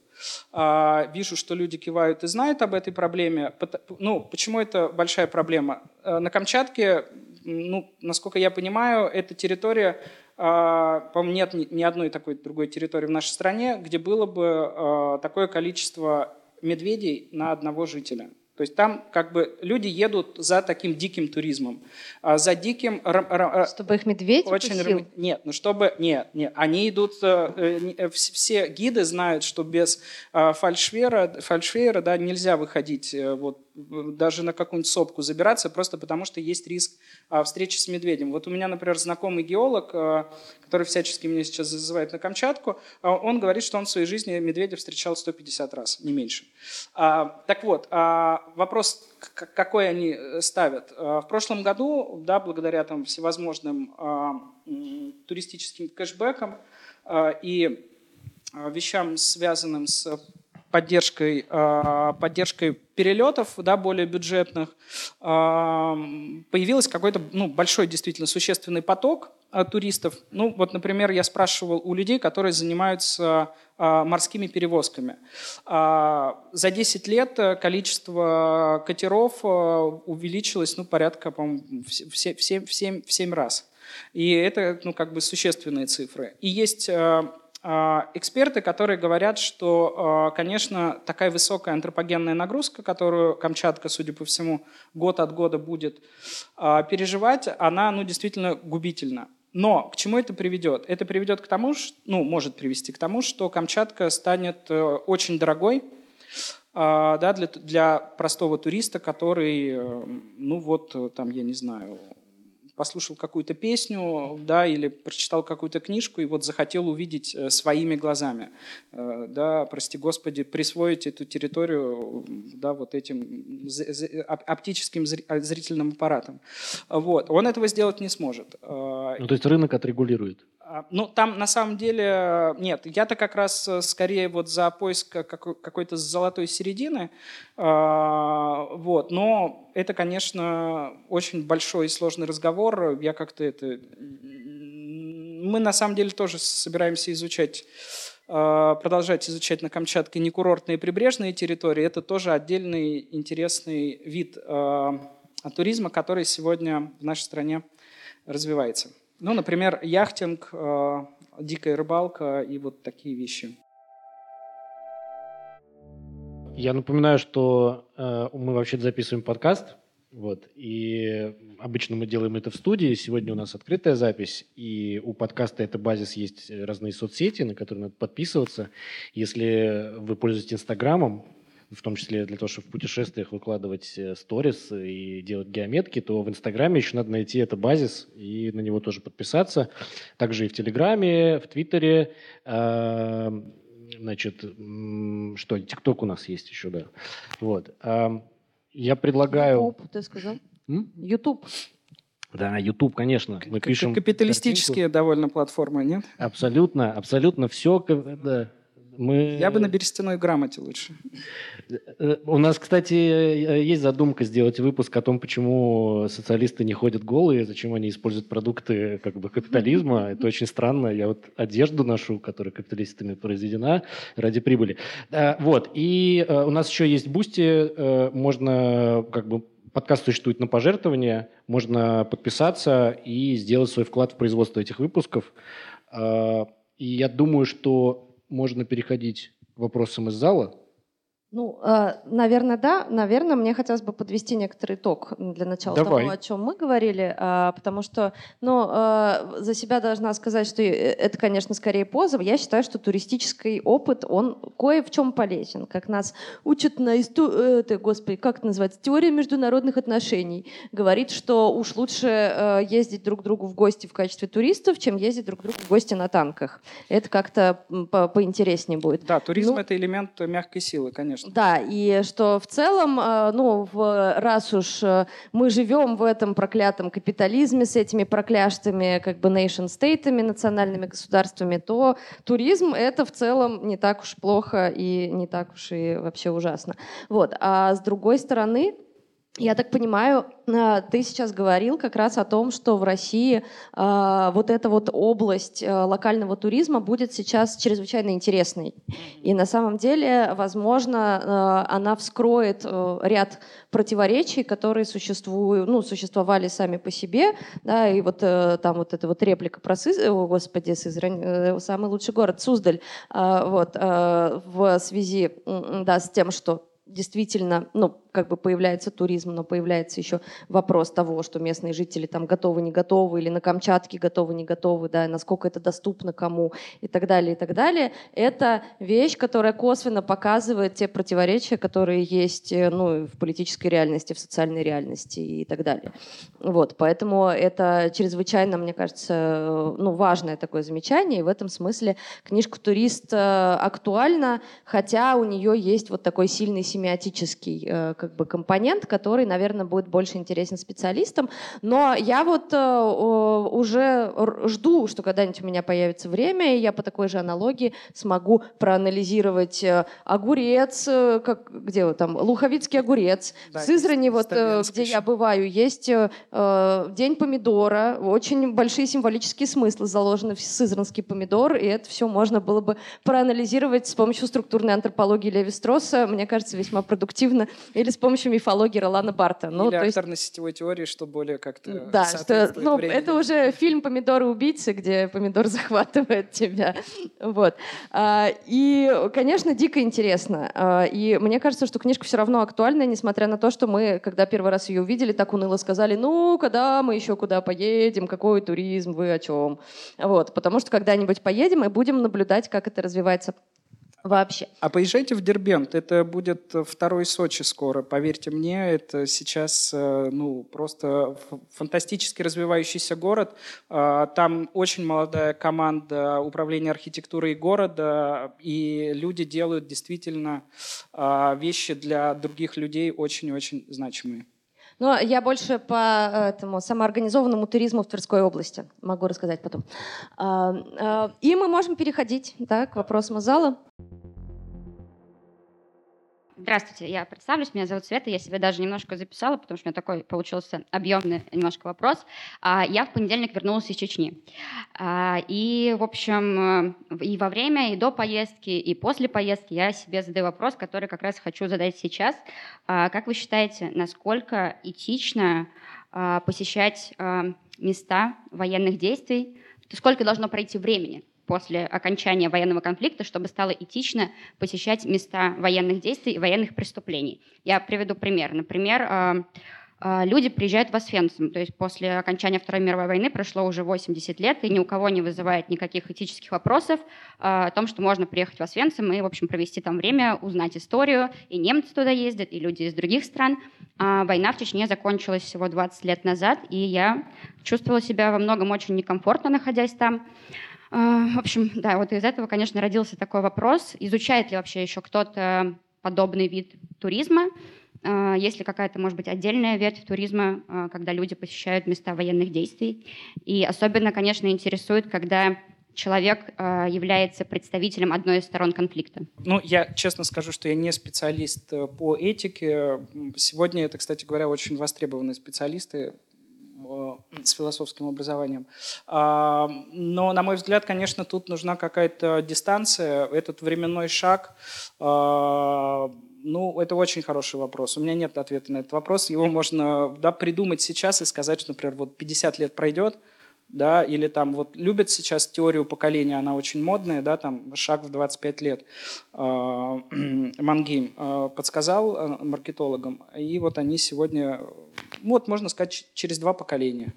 [SPEAKER 3] Вижу, что люди кивают и знают об этой проблеме. Ну, почему это большая проблема? На Камчатке, ну, насколько я понимаю, эта территория, по-моему, нет ни одной такой другой территории в нашей стране, где было бы такое количество медведей на одного жителя. То есть там как бы люди едут за таким диким туризмом, а за диким...
[SPEAKER 4] Чтобы их медведь
[SPEAKER 3] очень укусил? Нет, ну чтобы... Нет, нет. Они идут... Э, э, все гиды знают, что без а, фальшвера, фальшвера да, нельзя выходить э, вот даже на какую-нибудь сопку забираться, просто потому что есть риск а, встречи с медведем. Вот у меня, например, знакомый геолог, а, который всячески меня сейчас зазывает на Камчатку, а, он говорит, что он в своей жизни медведя встречал 150 раз, не меньше. Так вот, вопрос, какой они э, ставят. В прошлом году, да, благодаря там, всевозможным туристическим кэшбэкам и вещам, связанным с поддержкой, а, поддержкой перелетов, да, более бюджетных, а, появился какой-то ну, большой, действительно, существенный поток а, туристов. Ну, вот, например, я спрашивал у людей, которые занимаются морскими перевозками. За 10 лет количество катеров увеличилось, ну, порядка, по-моему, в 7, в 7, в 7, в 7 раз. И это, ну, как бы существенные цифры. И есть а, эксперты, которые говорят, что, а, конечно, такая высокая антропогенная нагрузка, которую Камчатка, судя по всему, год от года будет а, переживать, она ну, действительно губительна. Но к чему это приведет? Это приведет к тому, что, ну, может привести к тому, что Камчатка станет э, очень дорогой да, для, для простого туриста, который, э, ну вот, э, там, я не знаю, послушал какую-то песню, да, или прочитал какую-то книжку и вот захотел увидеть э, своими глазами, э, да, прости господи, присвоить эту территорию, да, вот этим оптическим а, зрительным аппаратом. Вот. Он этого сделать не сможет.
[SPEAKER 1] Э, ну, то есть рынок отрегулирует?
[SPEAKER 3] А, ну, там на самом деле нет. Я-то как раз э, скорее вот за поиск какой-то золотой середины. А, вот. Но это, конечно, очень большой и сложный разговор. Я как-то это... Мы на самом деле тоже собираемся изучать а, продолжать изучать на Камчатке некурортные прибрежные территории. Это тоже отдельный интересный вид туризма, который сегодня в нашей стране развивается. Ну, например, яхтинг, э, дикая рыбалка и вот такие вещи.
[SPEAKER 1] Я напоминаю, что э, мы вообще записываем подкаст, вот, и обычно мы делаем это в студии. Сегодня у нас открытая запись, и у подкаста это базис есть разные соцсети, на которые надо подписываться. Если вы пользуетесь Инстаграмом, в том числе для того, чтобы в путешествиях выкладывать э, сторис и делать геометки, то в Инстаграме еще надо найти это базис и на него тоже подписаться. Также и в Телеграме, в Твиттере, э, значит, что, ТикТок у нас есть еще, да. Вот. Э, я предлагаю...
[SPEAKER 4] Ютуб, ты сказал? Ютуб.
[SPEAKER 1] Да, YouTube, конечно.
[SPEAKER 3] Мы пишем Капиталистические картинку. довольно платформы, нет?
[SPEAKER 1] Абсолютно, абсолютно все. Да.
[SPEAKER 3] Мы... Я бы на берестяной грамоте лучше.
[SPEAKER 1] У нас, кстати, есть задумка сделать выпуск о том, почему социалисты не ходят голые, зачем они используют продукты как бы капитализма. Это очень странно. Я вот одежду ношу, которая капиталистами произведена ради прибыли. Вот. И э, у нас еще есть Boosty. Э, можно как бы подкаст существует на пожертвования, можно подписаться и сделать свой вклад в производство этих выпусков. Э, и я думаю, что можно переходить к вопросам из зала.
[SPEAKER 4] Ну, э, наверное, да. Наверное, мне хотелось бы подвести некоторый итог для начала Давай. того, о чем мы говорили, э, потому что, ну, э, за себя должна сказать, что это, конечно, скорее позов. Я считаю, что туристический опыт, он кое в чем полезен, как нас учат на истории, это, господи, как это называется, теория международных отношений, говорит, что уж лучше ездить друг к другу в гости в качестве туристов, чем ездить друг к другу в гости на танках. Это как-то по поинтереснее будет.
[SPEAKER 3] Да, туризм ну, это элемент мягкой силы, конечно конечно.
[SPEAKER 4] Да, и что в целом, э, ну, в, раз уж э, мы живем в этом проклятом капитализме с этими прокляштыми как бы nation-стейтами, национальными государствами, то туризм — это в целом не так уж плохо и не так уж и вообще ужасно. Вот. А с другой стороны, Я так понимаю, а, ты сейчас говорил как раз о том, что в России э, вот эта вот область э, локального туризма будет сейчас чрезвычайно интересной. И на самом деле, возможно, э, она вскроет э, ряд противоречий, которые существуют, ну, существовали сами по себе, да, и вот э, там вот эта вот реплика про Сыз... О, господи, Сызрань, э, самый лучший город, Суздаль, э, вот, э, в связи, да, с тем, что действительно, ну, как бы появляется туризм, но появляется еще вопрос того, что местные жители там готовы, не готовы, или на Камчатке готовы, не готовы, да, насколько это доступно кому и так далее, и так далее. Это вещь, которая косвенно показывает те противоречия, которые есть э, ну, в политической реальности, в социальной реальности и так далее. Вот, поэтому это чрезвычайно, мне кажется, э, ну, важное такое замечание, и в этом смысле книжка «Турист» э, актуальна, хотя у нее есть вот такой сильный семиотический как бы компонент, который, наверное, будет больше интересен специалистам. Но я вот э, уже жду, что когда-нибудь у меня появится время, и я по такой же аналогии смогу проанализировать э, огурец, э, как, где вот там, Луховицкий огурец, да, в Сызрани, вот, где я бываю, есть э, День помидора, очень большие символические смыслы заложены в сызранский помидор, и это все можно было бы проанализировать с помощью структурной антропологии Леви Стросса, мне кажется, весьма продуктивно, или с помощью мифологии Ролана Барта.
[SPEAKER 3] Ну, или акторно-сетевой теории, что более как-то
[SPEAKER 4] Да, что, ну, это уже фильм «Помидоры-убийцы», где помидор захватывает тебя. Вот. А, и, конечно, дико интересно. А, и мне кажется, что книжка все равно актуальна, несмотря на то, что мы, когда первый раз ее увидели, так уныло сказали, ну, когда мы еще куда поедем, какой туризм, вы о чем? Вот. Потому что когда-нибудь поедем и будем наблюдать, как это развивается вообще.
[SPEAKER 3] А поезжайте в Дербент, это будет второй Сочи скоро, поверьте мне, это сейчас э, ну, просто фантастически развивающийся город. А, там очень молодая команда управления архитектурой города, и люди делают действительно а, вещи для других людей очень-очень значимые.
[SPEAKER 4] Но я больше по этому самоорганизованному туризму в Тверской области могу рассказать потом. А, и мы можем переходить да, к вопросам из зала.
[SPEAKER 5] Здравствуйте, я представлюсь, меня зовут Света, я себе даже немножко записала, потому что у меня такой получился объемный немножко вопрос. А, я в понедельник вернулась из Чечни. А, и, в общем, э, и во время, и до поездки, и после поездки я себе задаю вопрос, который как раз хочу задать сейчас. А, как вы считаете, насколько этично посещать места военных действий? Сколько должно пройти времени? После окончания военного конфликта, чтобы стало этично посещать места военных действий и военных преступлений. Я приведу пример. Например, а, а, люди приезжают в Освенцим, то есть после окончания Второй мировой войны прошло уже 80 лет, и ни у кого не вызывает никаких этических вопросов а, о том, что можно приехать в Освенцим и, в общем, провести там время, узнать историю, и немцы туда ездят, и люди из других стран. А война в Чечне закончилась всего 20 лет назад, и я чувствовала себя во многом очень некомфортно, находясь там. А, в общем, да, вот из этого, конечно, родился такой вопрос, изучает ли вообще еще кто-то подобный вид туризма, а, есть ли какая-то, может быть, отдельная ветвь туризма, а, когда люди посещают места военных действий. И особенно, конечно, интересует, когда человек является представителем одной из сторон конфликта?
[SPEAKER 3] Ну, я честно скажу, что я не специалист э, по этике. Сегодня это, кстати говоря, очень востребованные специалисты. Э, с философским образованием. А, но, на мой взгляд, конечно, тут нужна какая-то дистанция, этот временной шаг. А, ну, это очень хороший вопрос. У меня нет ответа на этот вопрос. Его можно да, придумать сейчас и сказать, что, например, вот 50 лет пройдет, да, или там вот любят сейчас теорию поколения, она очень модная, да, там шаг в 25 лет. А, Мангейм подсказал маркетологам, и вот они сегодня вот, можно сказать, через два поколения.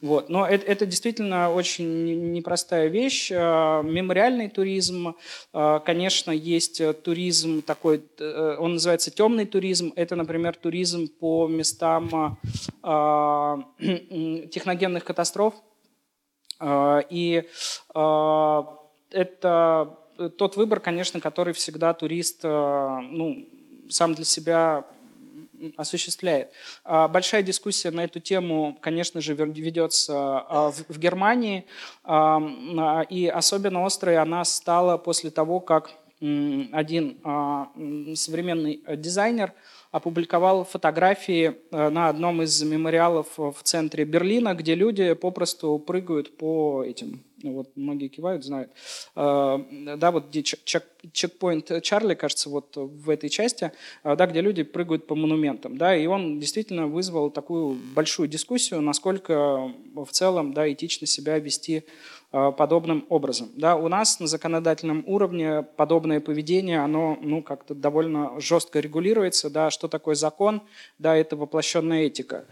[SPEAKER 3] Вот. Но это, это действительно очень непростая вещь. А, мемориальный туризм, а, конечно, есть туризм такой, э, он называется темный туризм. Это, например, туризм по местам техногенных катастроф. И это тот выбор, конечно, который всегда турист ну, сам для себя осуществляет. А, большая дискуссия на эту тему, конечно же, ведется а, в Германии, а, и особенно острой она стала после того, как один современный дизайнер опубликовал фотографии на одном из мемориалов в центре Берлина, где люди попросту прыгают по этим ну, вот многие кивают, знают. А, да, вот где чек, чекпоинт Чарли, кажется, вот в этой части, да, где люди прыгают по монументам, да, и он действительно вызвал такую большую дискуссию, насколько в целом, да, этично себя вести подобным образом. Да, у нас на законодательном уровне подобное поведение, оно ну, как-то довольно жестко регулируется. Да, что такое закон? Да, это воплощенная этика.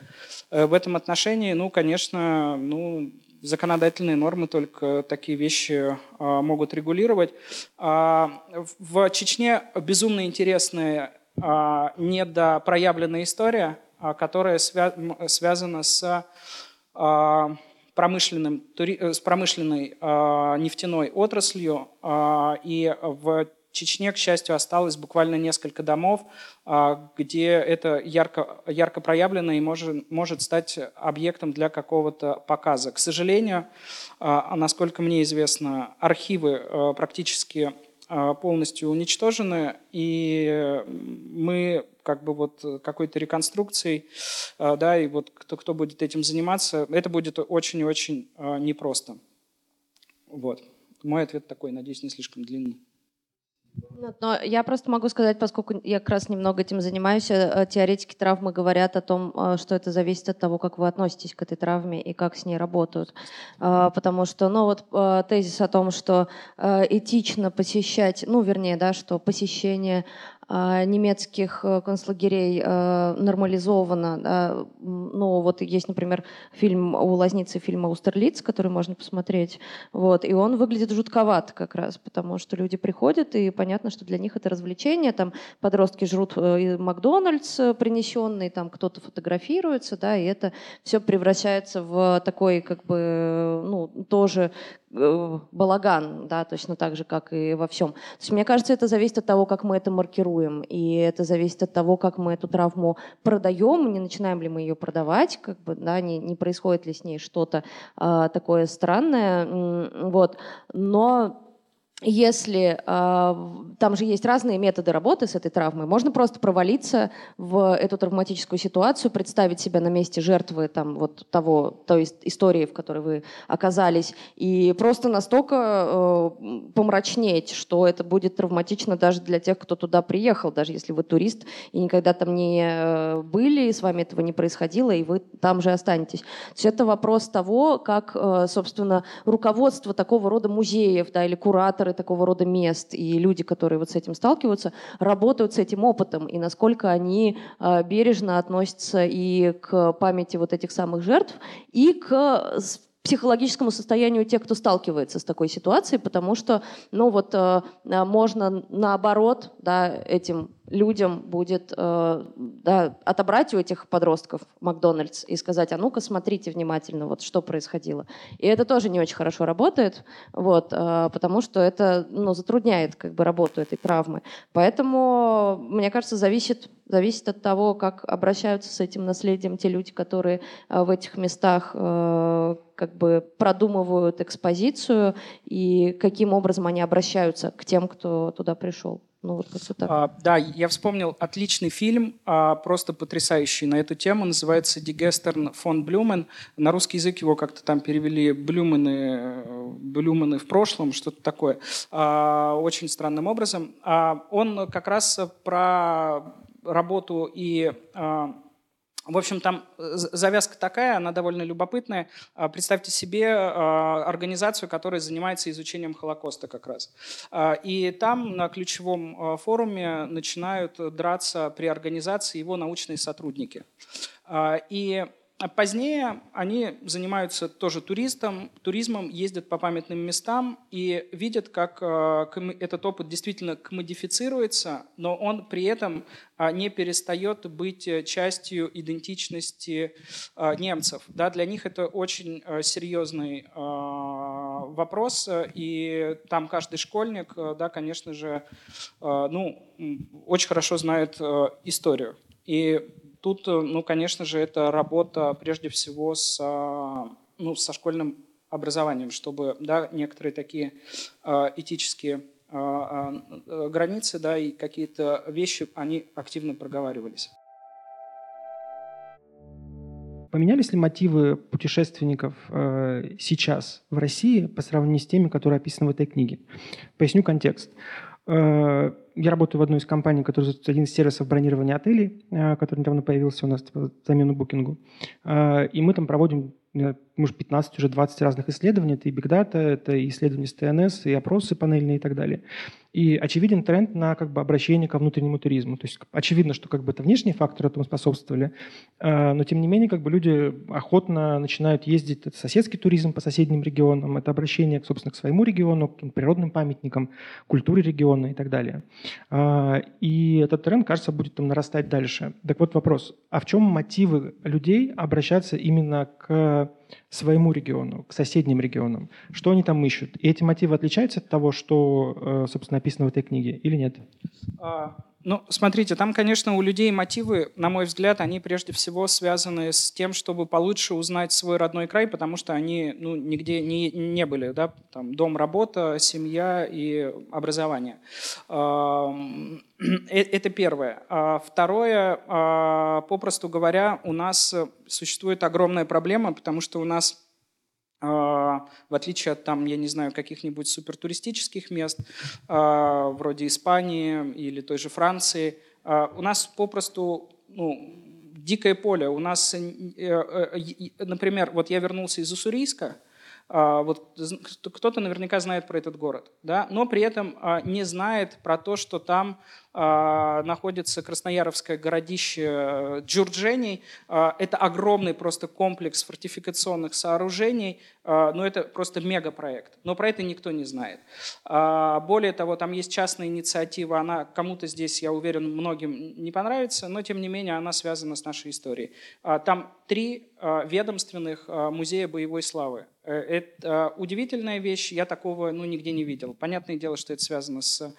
[SPEAKER 3] Э, в этом отношении, ну, конечно, ну, законодательные нормы только такие вещи а, могут регулировать. А, в Чечне безумно интересная а, недопроявленная история, которая связана с промышленным, с промышленной нефтяной отраслью. И в Чечне, к счастью, осталось буквально несколько домов, а, где это ярко, ярко проявлено и может, может стать объектом для какого-то показа. К сожалению, а, насколько мне известно, архивы а, практически полностью уничтожены, и мы как бы вот какой-то реконструкцией, да, и вот кто, кто будет этим заниматься, это будет очень и очень непросто. Вот. Мой ответ такой, надеюсь, не слишком длинный.
[SPEAKER 4] Но я просто могу сказать, поскольку я как раз немного этим занимаюсь, э, теоретики травмы говорят о том, э, что это зависит от того, как вы относитесь к этой травме и как с ней работают. Э, потому что, ну вот тезис о том, что этично посещать, ну вернее, да, что посещение а, немецких э, концлагерей э, нормализовано. Ну, вот есть, например, фильм у Лазницы, фильм «Аустерлиц», который можно посмотреть. Вот, и он выглядит жутковато как раз, потому что люди приходят, и понятно, что для них это развлечение. Там подростки жрут э, Макдональдс принесенный, там кто-то фотографируется, да, и это все превращается в такой, как бы, ну, тоже балаган, да, точно так же, как и во всем. То есть, мне кажется, это зависит от того, как мы это маркируем, и это зависит от того, как мы эту травму продаем, не начинаем ли мы ее продавать, как бы, да, не, не происходит ли с ней что-то э, такое странное, вот. Но если э, там же есть разные методы работы с этой травмой, можно просто провалиться в эту травматическую ситуацию, представить себя на месте жертвы там, вот того, той истории, в которой вы оказались, и просто настолько э, помрачнеть, что это будет травматично даже для тех, кто туда приехал, даже если вы турист и никогда там не были, и с вами этого не происходило, и вы там же останетесь. То есть это вопрос того, как, э, собственно, руководство такого рода музеев да, или кураторов организаторы такого рода мест и люди, которые вот с этим сталкиваются, работают с этим опытом и насколько они э, бережно относятся и к памяти вот этих самых жертв, и к психологическому состоянию тех, кто сталкивается с такой ситуацией, потому что, ну вот, э, э, можно наоборот, да, этим людям будет э, да, отобрать у этих подростков Макдональдс и сказать, а ну-ка смотрите внимательно, вот что происходило. И это тоже не очень хорошо работает, вот, э, потому что это ну, затрудняет как бы, работу этой травмы. Поэтому, мне кажется, зависит, зависит от того, как обращаются с этим наследием те люди, которые э, в этих местах как бы продумывают экспозицию и каким образом они обращаются к тем, кто туда пришел. Ну, вот так.
[SPEAKER 3] А, да, я вспомнил отличный фильм, а, просто потрясающий на эту тему. Называется «Дигестерн фон Блюмен». На русский язык его как-то там перевели «Блюмены, Блюмены в прошлом», что-то такое. А, очень странным образом. А, он как раз про работу и а, в общем, там э, завязка такая, она довольно любопытная. А, представьте себе а, организацию, которая занимается изучением Холокоста как раз. А, и там на ключевом форуме начинают драться при организации его научные сотрудники. И а позднее они занимаются тоже туристом, туризмом, ездят по памятным местам и видят, как э, этот опыт действительно комодифицируется, но он при этом а, не перестает быть э, частью идентичности а, немцев. Да, для них это очень э, серьезный вопрос, и там каждый школьник, да, конечно же, ну, очень хорошо знает историю. И Тут, э, ну, конечно же, это работа прежде всего с, а, ну, со школьным образованием, чтобы да, некоторые такие э, этические границы, да, и какие-то вещи, они активно проговаривались.
[SPEAKER 6] Поменялись ли мотивы путешественников э, сейчас в России по сравнению с теми, которые описаны в этой книге? Поясню контекст. Э, я работаю в одной из компаний, которая один из сервисов бронирования отелей, э, который недавно появился у нас типа, замену букингу. Э, и мы там проводим может, 15, уже 20 разных исследований. Это и Big Data, это и исследования с ТНС, и опросы панельные и так далее. И очевиден тренд на как бы, обращение ко внутреннему туризму. То есть очевидно, что как бы, это внешние факторы этому способствовали, а, но тем не менее как бы, люди охотно начинают ездить. Это соседский туризм по соседним регионам, это обращение, собственно, к своему региону, к природным памятникам, культуре региона и так далее. А, и этот тренд, кажется, будет там нарастать дальше. Так вот вопрос, а в чем мотивы людей обращаться именно к своему региону, к соседним регионам? Что они там ищут? И эти мотивы отличаются от того, что, э, собственно, написано в этой книге или нет?
[SPEAKER 3] Ну, смотрите, там, конечно, у людей мотивы, на мой взгляд, они прежде всего связаны с тем, чтобы получше узнать свой родной край, потому что они ну, нигде не, не были, да, там дом, работа, семья и образование. Э, это первое. А второе, а, попросту говоря, у нас существует огромная проблема, потому что у нас в отличие от там, я не знаю, каких-нибудь супертуристических мест, а, вроде Испании или той же Франции, а, у нас попросту ну, дикое поле. У нас, э, э, например, вот я вернулся из Уссурийска, вот кто-то наверняка знает про этот город, да, но при этом не знает про то, что там а, находится Краснояровское городище э, Джурджений. А, это огромный просто комплекс фортификационных сооружений, а, но это просто мегапроект. Но про это никто не знает. Более того, там есть частная инициатива, она кому-то здесь, я уверен, многим не понравится, но тем не менее она связана с нашей историей. Там три ведомственных музея боевой славы. Э, это удивительная вещь, я такого ну, нигде не видел. Понятное дело, что это связано с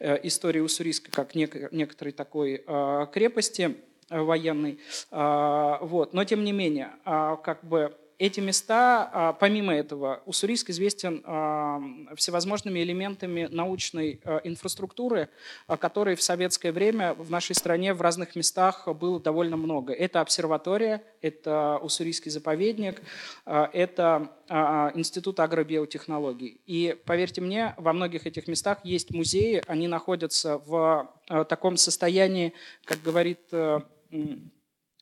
[SPEAKER 3] э, историей уссурийской как нек- некоторой такой крепости э, военной. Вот. Но тем не менее, как бы эти места, а, помимо этого, Уссурийск известен а, всевозможными элементами научной а, инфраструктуры, которой в советское время в нашей стране в разных местах было довольно много. Это обсерватория, это Уссурийский заповедник, это Институт агробиотехнологий. И поверьте мне, во многих этих местах есть музеи, они находятся в таком состоянии, как говорит э,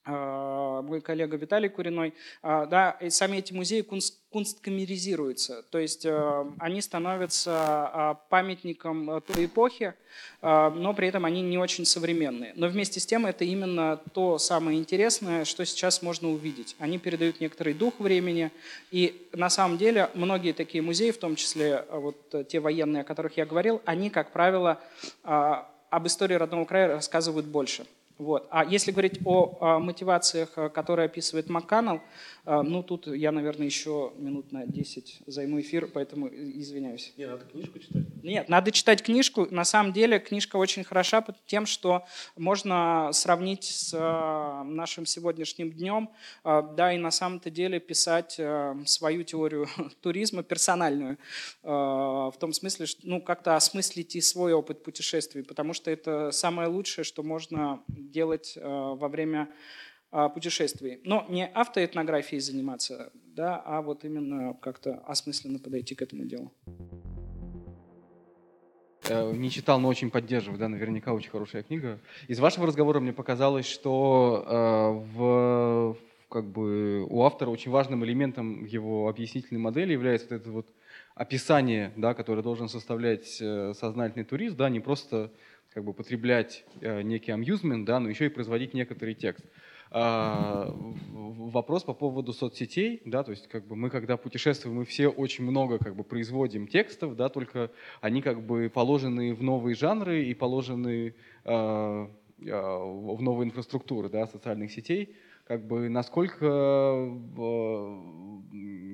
[SPEAKER 3] мой коллега Виталий Куриной, а, да, и сами эти музеи кунст, кунсткамеризируются, то есть а, они становятся памятником той эпохи, но при этом они не очень современные. Но вместе с тем это именно то самое интересное, что сейчас можно увидеть. Они передают некоторый дух времени, и на самом деле многие такие музеи, в том числе вот те военные, о которых я говорил, они, как правило, об истории родного края рассказывают больше. Вот. А если говорить о, о мотивациях, э, которые описывает МакКаннелл, э, ну тут я, наверное, еще минут на 10 займу эфир, поэтому извиняюсь.
[SPEAKER 1] Не, надо книжку читать.
[SPEAKER 3] Нет, надо читать книжку. На самом деле книжка очень хороша тем, что можно сравнить с э, нашим сегодняшним днем, да, и на самом-то деле писать свою теорию туризма персональную, в том смысле, что ну, как-то осмыслить и свой опыт путешествий, потому что это самое лучшее, что можно делать э, во время э, путешествий. Но не автоэтнографией заниматься, да, а вот именно как-то осмысленно подойти к этому делу.
[SPEAKER 7] Э, не читал, но очень поддерживаю, да, наверняка очень хорошая книга. Из вашего разговора мне показалось, что э, в, как бы у автора очень важным элементом его объяснительной модели является вот это вот описание, да, которое должен составлять сознательный турист, да, не просто как бы потреблять э, некий амьюзмент, да, но еще и производить некоторый текст. А, вопрос по поводу соцсетей, да, то есть как бы мы когда путешествуем, мы все очень много как бы производим текстов, да, только они как бы положены в новые жанры и положены э, э, в новые инфраструктуры, да, социальных сетей, как бы насколько э,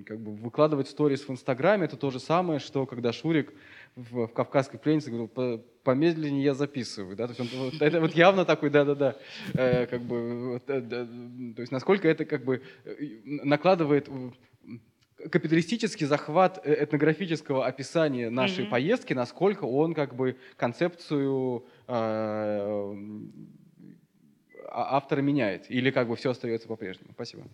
[SPEAKER 7] как бы выкладывать сторис в Инстаграме, это то же самое, что когда Шурик в, в «Кавказской пленнице» говорил, помедленнее я записываю, да, то есть он, это вот явно такой, да-да-да, э, как бы, вот, э, да, то есть насколько это как бы э, накладывает капиталистический захват э, этнографического описания нашей
[SPEAKER 3] Мгм.
[SPEAKER 7] поездки, насколько он как бы концепцию э, а- автора меняет, или как бы все остается по-прежнему. Спасибо.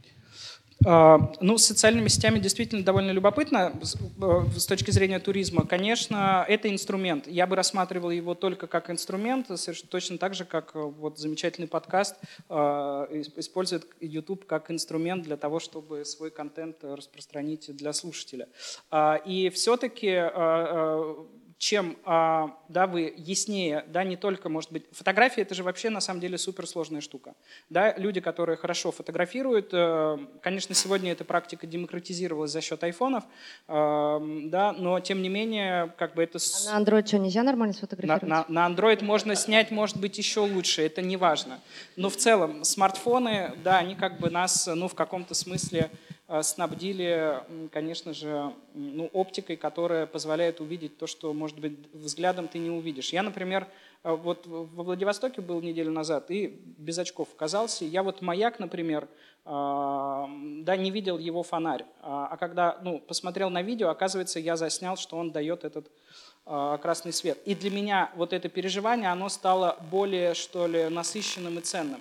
[SPEAKER 3] А, Ну, с социальными сетями действительно довольно любопытно с э, с точки зрения туризма. Конечно, это инструмент. Я бы рассматривал его только как инструмент, точно так же, как э, вот замечательный подкаст э, ис- использует YouTube как инструмент для того, чтобы свой контент распространить для слушателя. А, И все-таки чем а, да, вы яснее, да, не только, может быть, фотография это же вообще на самом деле суперсложная штука. Да, люди, которые хорошо фотографируют, э, конечно, сегодня эта практика демократизировалась за счет айфонов, э, да, но тем не менее, как бы это...
[SPEAKER 4] А на Android что, нельзя нормально
[SPEAKER 3] на,
[SPEAKER 4] сфотографировать?
[SPEAKER 3] на- на Android можно снять, может быть, еще лучше, это не важно. Но в целом смартфоны, да, они как бы нас, ну, в каком-то смысле снабдили, м, конечно же, ну, оптикой, которая позволяет увидеть то, что, может быть, взглядом ты не увидишь. Я, например, э, вот во Владивостоке был неделю назад и без очков оказался. Я вот маяк, например, а, да, не видел его фонарь. А а когда ну, посмотрел на видео, оказывается, я заснял, что он дает этот красный свет. И для меня вот это переживание, оно стало более, что ли, насыщенным и ценным.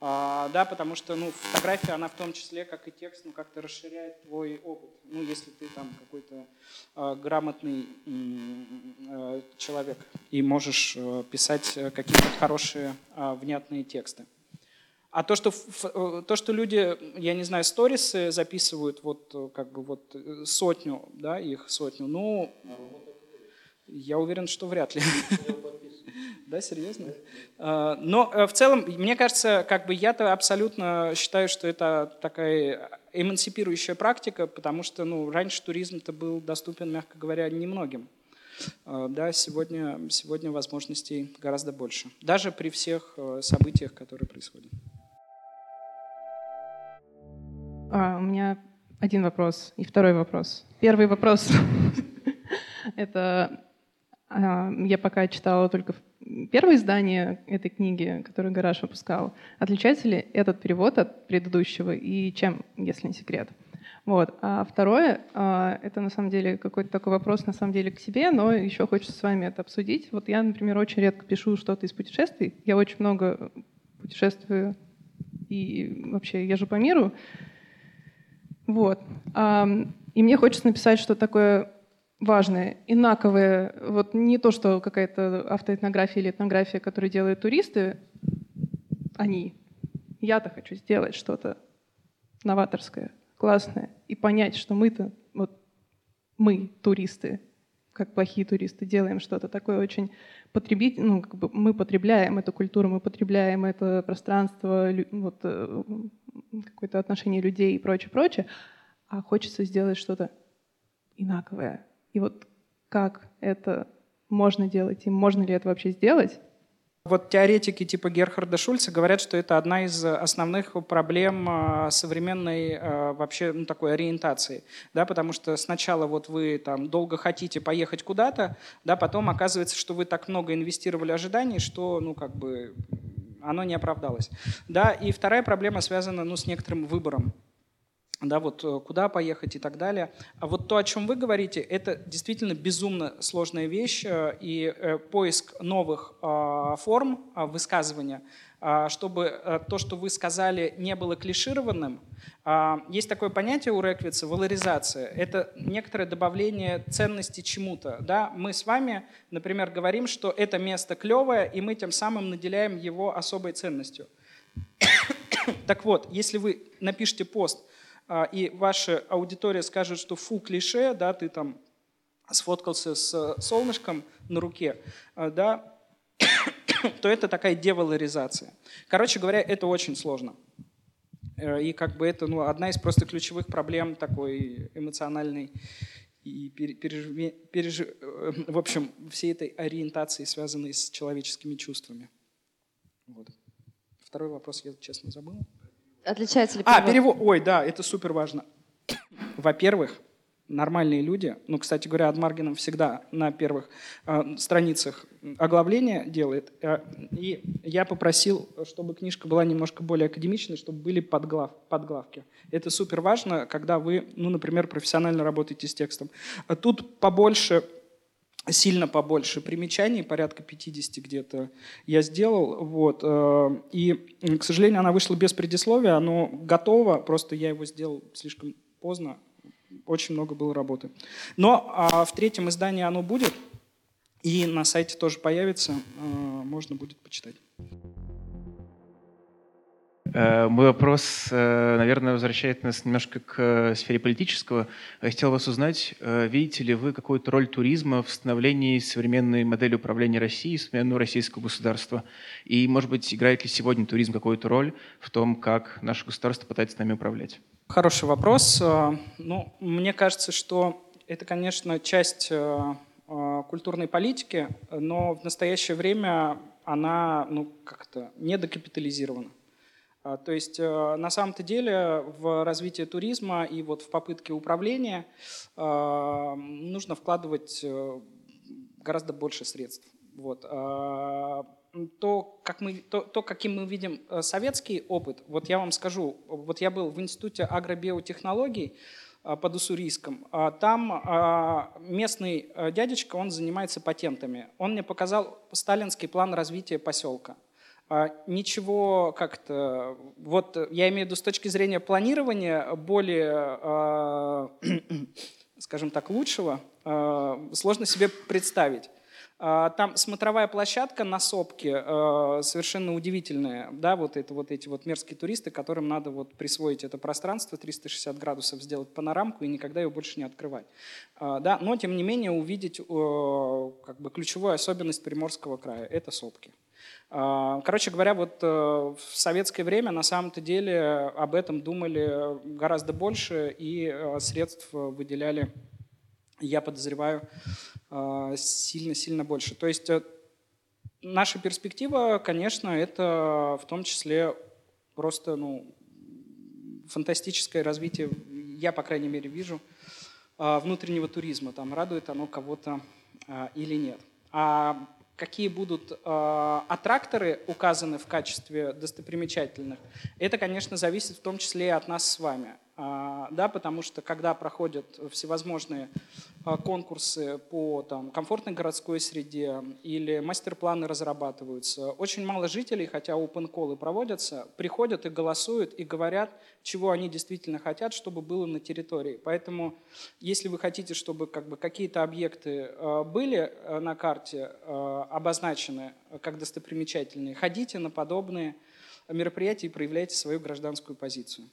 [SPEAKER 3] А, да, потому что ну, фотография, она в том числе, как и текст, ну, как-то расширяет твой опыт. Ну, если ты там какой-то а, грамотный э, человек и можешь э, писать э, какие-то хорошие, а, внятные тексты. А то, что, э, то, что люди, я не знаю, сторисы записывают вот э, как бы вот э, сотню, да, их сотню, ну, я уверен, что вряд ли. Да, серьезно? А, Но э, в целом, мне кажется, как бы я-то абсолютно считаю, что это такая эмансипирующая практика, потому что ну, раньше туризм-то был доступен, мягко говоря, немногим. А, Да, сегодня, сегодня возможностей гораздо больше. Даже при всех э, событиях, которые происходят.
[SPEAKER 8] А, у меня один вопрос и второй вопрос. Первый вопрос — это а, я пока читала только первое издание этой книги, которую Гараж выпускал. Отличается ли этот перевод от предыдущего и чем, если не секрет? Вот. А второе, а, это на самом деле какой-то такой вопрос на самом деле к себе, но еще хочется с вами это обсудить. Вот я, например, очень редко пишу что-то из путешествий. Я очень много путешествую и вообще езжу по миру. Вот. И мне хочется написать что такое важное, инаковое. Вот не то, что какая-то автоэтнография или этнография, которую делают туристы, они. Я-то хочу сделать что-то новаторское, классное. И понять, что мы-то, вот мы, туристы, как плохие туристы, делаем что-то такое очень потребить, ну, как бы мы потребляем эту культуру, мы потребляем это пространство, вот, э, какое-то отношение людей и прочее, прочее, а хочется сделать что-то инаковое. И вот как это можно делать, и можно ли это вообще сделать?
[SPEAKER 3] Вот теоретики типа Герхарда Шульца говорят, что это одна из основных проблем а, современной а, вообще ну, такой ориентации, да, потому что сначала вот вы там долго хотите поехать куда-то, да, потом оказывается, что вы так много инвестировали ожиданий, что ну как бы оно не оправдалось, да, и вторая проблема связана ну с некоторым выбором, да, вот э, куда поехать и так далее. А вот то, о чем вы говорите, это действительно безумно сложная вещь, э, и э, поиск новых а, форм а, высказывания, а, чтобы то, что вы сказали, не было клишированным. Есть такое понятие у Реквица – валоризация. Это некоторое добавление ценности чему-то. Да? Мы с вами, например, говорим, что это место клевое, и мы тем самым наделяем его особой ценностью. Так вот, если вы напишите пост, и ваша аудитория скажет, что фу, клише, да, ты там сфоткался с э, солнышком на руке, а, да, то это такая девалоризация. Короче говоря, это очень сложно. Э, И как бы это ну, одна из просто ключевых проблем такой эмоциональной и пере- переживе- пережи- э, в общем, всей этой ориентации, связанной с человеческими чувствами. Вот. Второй вопрос я, честно, забыл.
[SPEAKER 4] Отличается ли
[SPEAKER 3] А,
[SPEAKER 4] перевод?
[SPEAKER 3] перевод. Ой, да, это супер важно. Во-первых, нормальные люди. Ну, кстати говоря, Адмаргином всегда на первых э, страницах оглавления делает. Э, и я попросил, чтобы книжка была немножко более академичной, чтобы были подглав, подглавки. Это супер важно, когда вы, ну, например, профессионально работаете с текстом. А тут побольше сильно побольше примечаний, порядка 50 где-то я сделал. Вот. Э, и, к сожалению, она вышла без предисловия, оно готово, просто я его сделал слишком поздно, очень много было работы. Но а в третьем издании оно будет, и на сайте тоже появится, э, можно будет почитать.
[SPEAKER 9] Э, мой вопрос, э, наверное, возвращает нас немножко к сфере политического. Я хотел вас узнать, видите ли вы какую-то роль туризма в становлении современной модели управления Россией, современного российского государства? И, может быть, играет ли сегодня туризм какую-то роль в том, как наше государство пытается нами управлять?
[SPEAKER 3] Хороший вопрос. Э, ну, мне кажется, что это, конечно, часть э, э, культурной политики, но в настоящее время она ну, как-то недокапитализирована. То есть на самом-то деле в развитие туризма и вот в попытке управления нужно вкладывать гораздо больше средств. Вот то, как мы, то, то, каким мы видим э, советский опыт, вот я вам скажу, вот я был в Институте агробиотехнологий э, под Уссурийском, а там а, местный э, дядечка, он занимается патентами. Он мне показал сталинский план развития поселка. А, ничего как-то, вот я имею в виду с точки зрения планирования более, скажем так, лучшего, сложно себе представить. А, там смотровая площадка на сопке а, совершенно удивительная. Да, вот, это, вот эти вот мерзкие туристы, которым надо вот присвоить это пространство, 360 градусов сделать панорамку и никогда ее больше не открывать. А, да, но, тем не менее, увидеть как бы, ключевую особенность Приморского края – это сопки. Короче говоря, вот э, в советское время на самом-то деле об этом думали гораздо больше и э, средств выделяли, я подозреваю, а, сильно-сильно больше. То есть э, наша перспектива, конечно, это в том числе просто ну, фантастическое развитие, я, по крайней мере, вижу, а, внутреннего туризма. Там радует оно кого-то а, или нет. А какие будут аттракторы указаны в качестве достопримечательных, это, конечно, зависит в том числе и от нас с вами. Да, потому что когда проходят всевозможные а, конкурсы по там, комфортной городской среде или мастер-планы разрабатываются. Очень мало жителей, хотя open call проводятся, приходят и голосуют и говорят, чего они действительно хотят, чтобы было на территории. Поэтому, если вы хотите, чтобы как бы, какие-то объекты а, были а, на карте обозначены как достопримечательные, ходите на подобные мероприятия и проявляйте свою гражданскую позицию.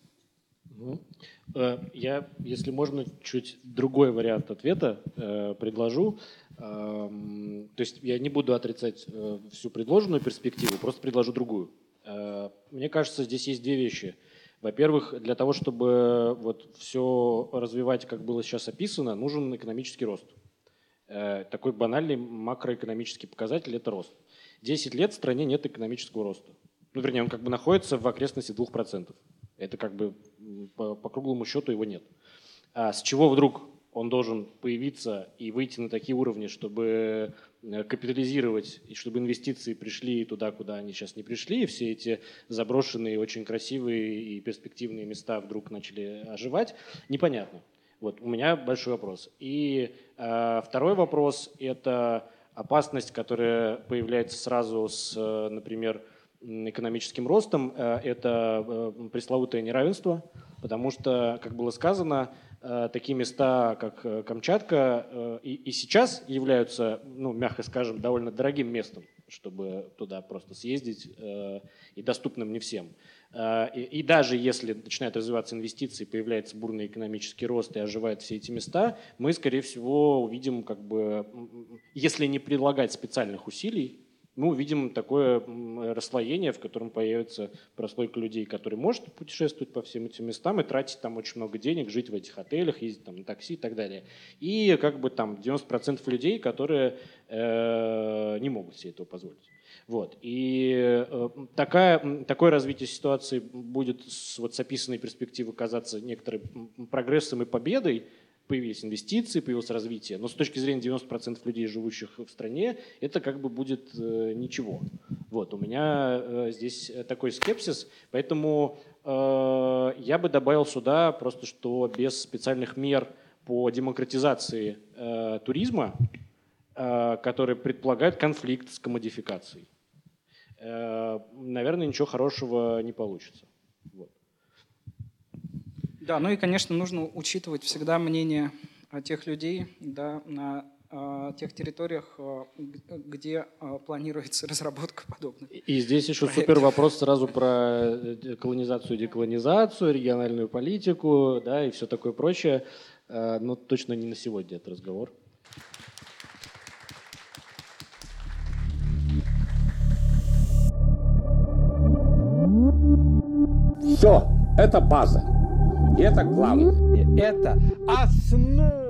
[SPEAKER 1] Э, я, если можно, чуть другой вариант ответа э, предложу. Эм, то есть я не буду отрицать э, всю предложенную перспективу, просто предложу другую. Мне кажется, здесь есть две вещи. Во-первых, для того, чтобы вот все развивать, как было сейчас описано, нужен экономический рост. Такой банальный макроэкономический показатель – это рост. 10 лет в стране нет экономического роста. Ну, вернее, он как бы находится в окрестности 2%. Это как бы по, по круглому счету его нет. А с чего вдруг он должен появиться и выйти на такие уровни, чтобы э, капитализировать, и чтобы инвестиции пришли туда, куда они сейчас не пришли, и все эти заброшенные, очень красивые и перспективные места вдруг начали оживать, непонятно. Вот, у меня большой вопрос. И э, второй вопрос – это опасность, которая появляется сразу с, э, например, экономическим ростом, э, это э, пресловутое неравенство, потому что, как было сказано, э, такие места, как Камчатка, и, и сейчас являются, ну, мягко скажем, довольно дорогим местом, чтобы туда просто съездить, и доступным не всем. И, и даже если начинают развиваться инвестиции, появляется бурный экономический рост и оживают все эти места, мы, скорее всего, увидим, как бы, если не прилагать специальных усилий, мы увидим такое расслоение, в котором появится прослойка людей, которые может путешествовать по всем этим местам и тратить там очень много денег, жить в этих отелях, ездить там на такси и так далее. И как бы там 90% людей, которые э, не могут себе этого позволить. Вот. И э, такая, такое развитие ситуации будет с, вот, с описанной перспективы казаться некоторым прогрессом и победой, появились инвестиции, появилось развитие. Но с точки зрения 90% людей, живущих в стране, это как бы будет э, ничего. Вот, у меня э, здесь такой скепсис, поэтому э, я бы добавил сюда просто, что без специальных мер по демократизации э, туризма, э, которые предполагают конфликт с комодификацией, э, наверное, ничего хорошего не получится. Вот.
[SPEAKER 3] Да, ну и, конечно, нужно учитывать всегда мнение тех людей да, на э, тех территориях, э, где э, планируется разработка подобных.
[SPEAKER 1] И здесь еще проектов. супер вопрос сразу про колонизацию, деколонизацию, региональную политику, да, и все такое прочее. Но точно не на сегодня этот разговор.
[SPEAKER 10] Все, это база. Это главное.
[SPEAKER 11] Это основа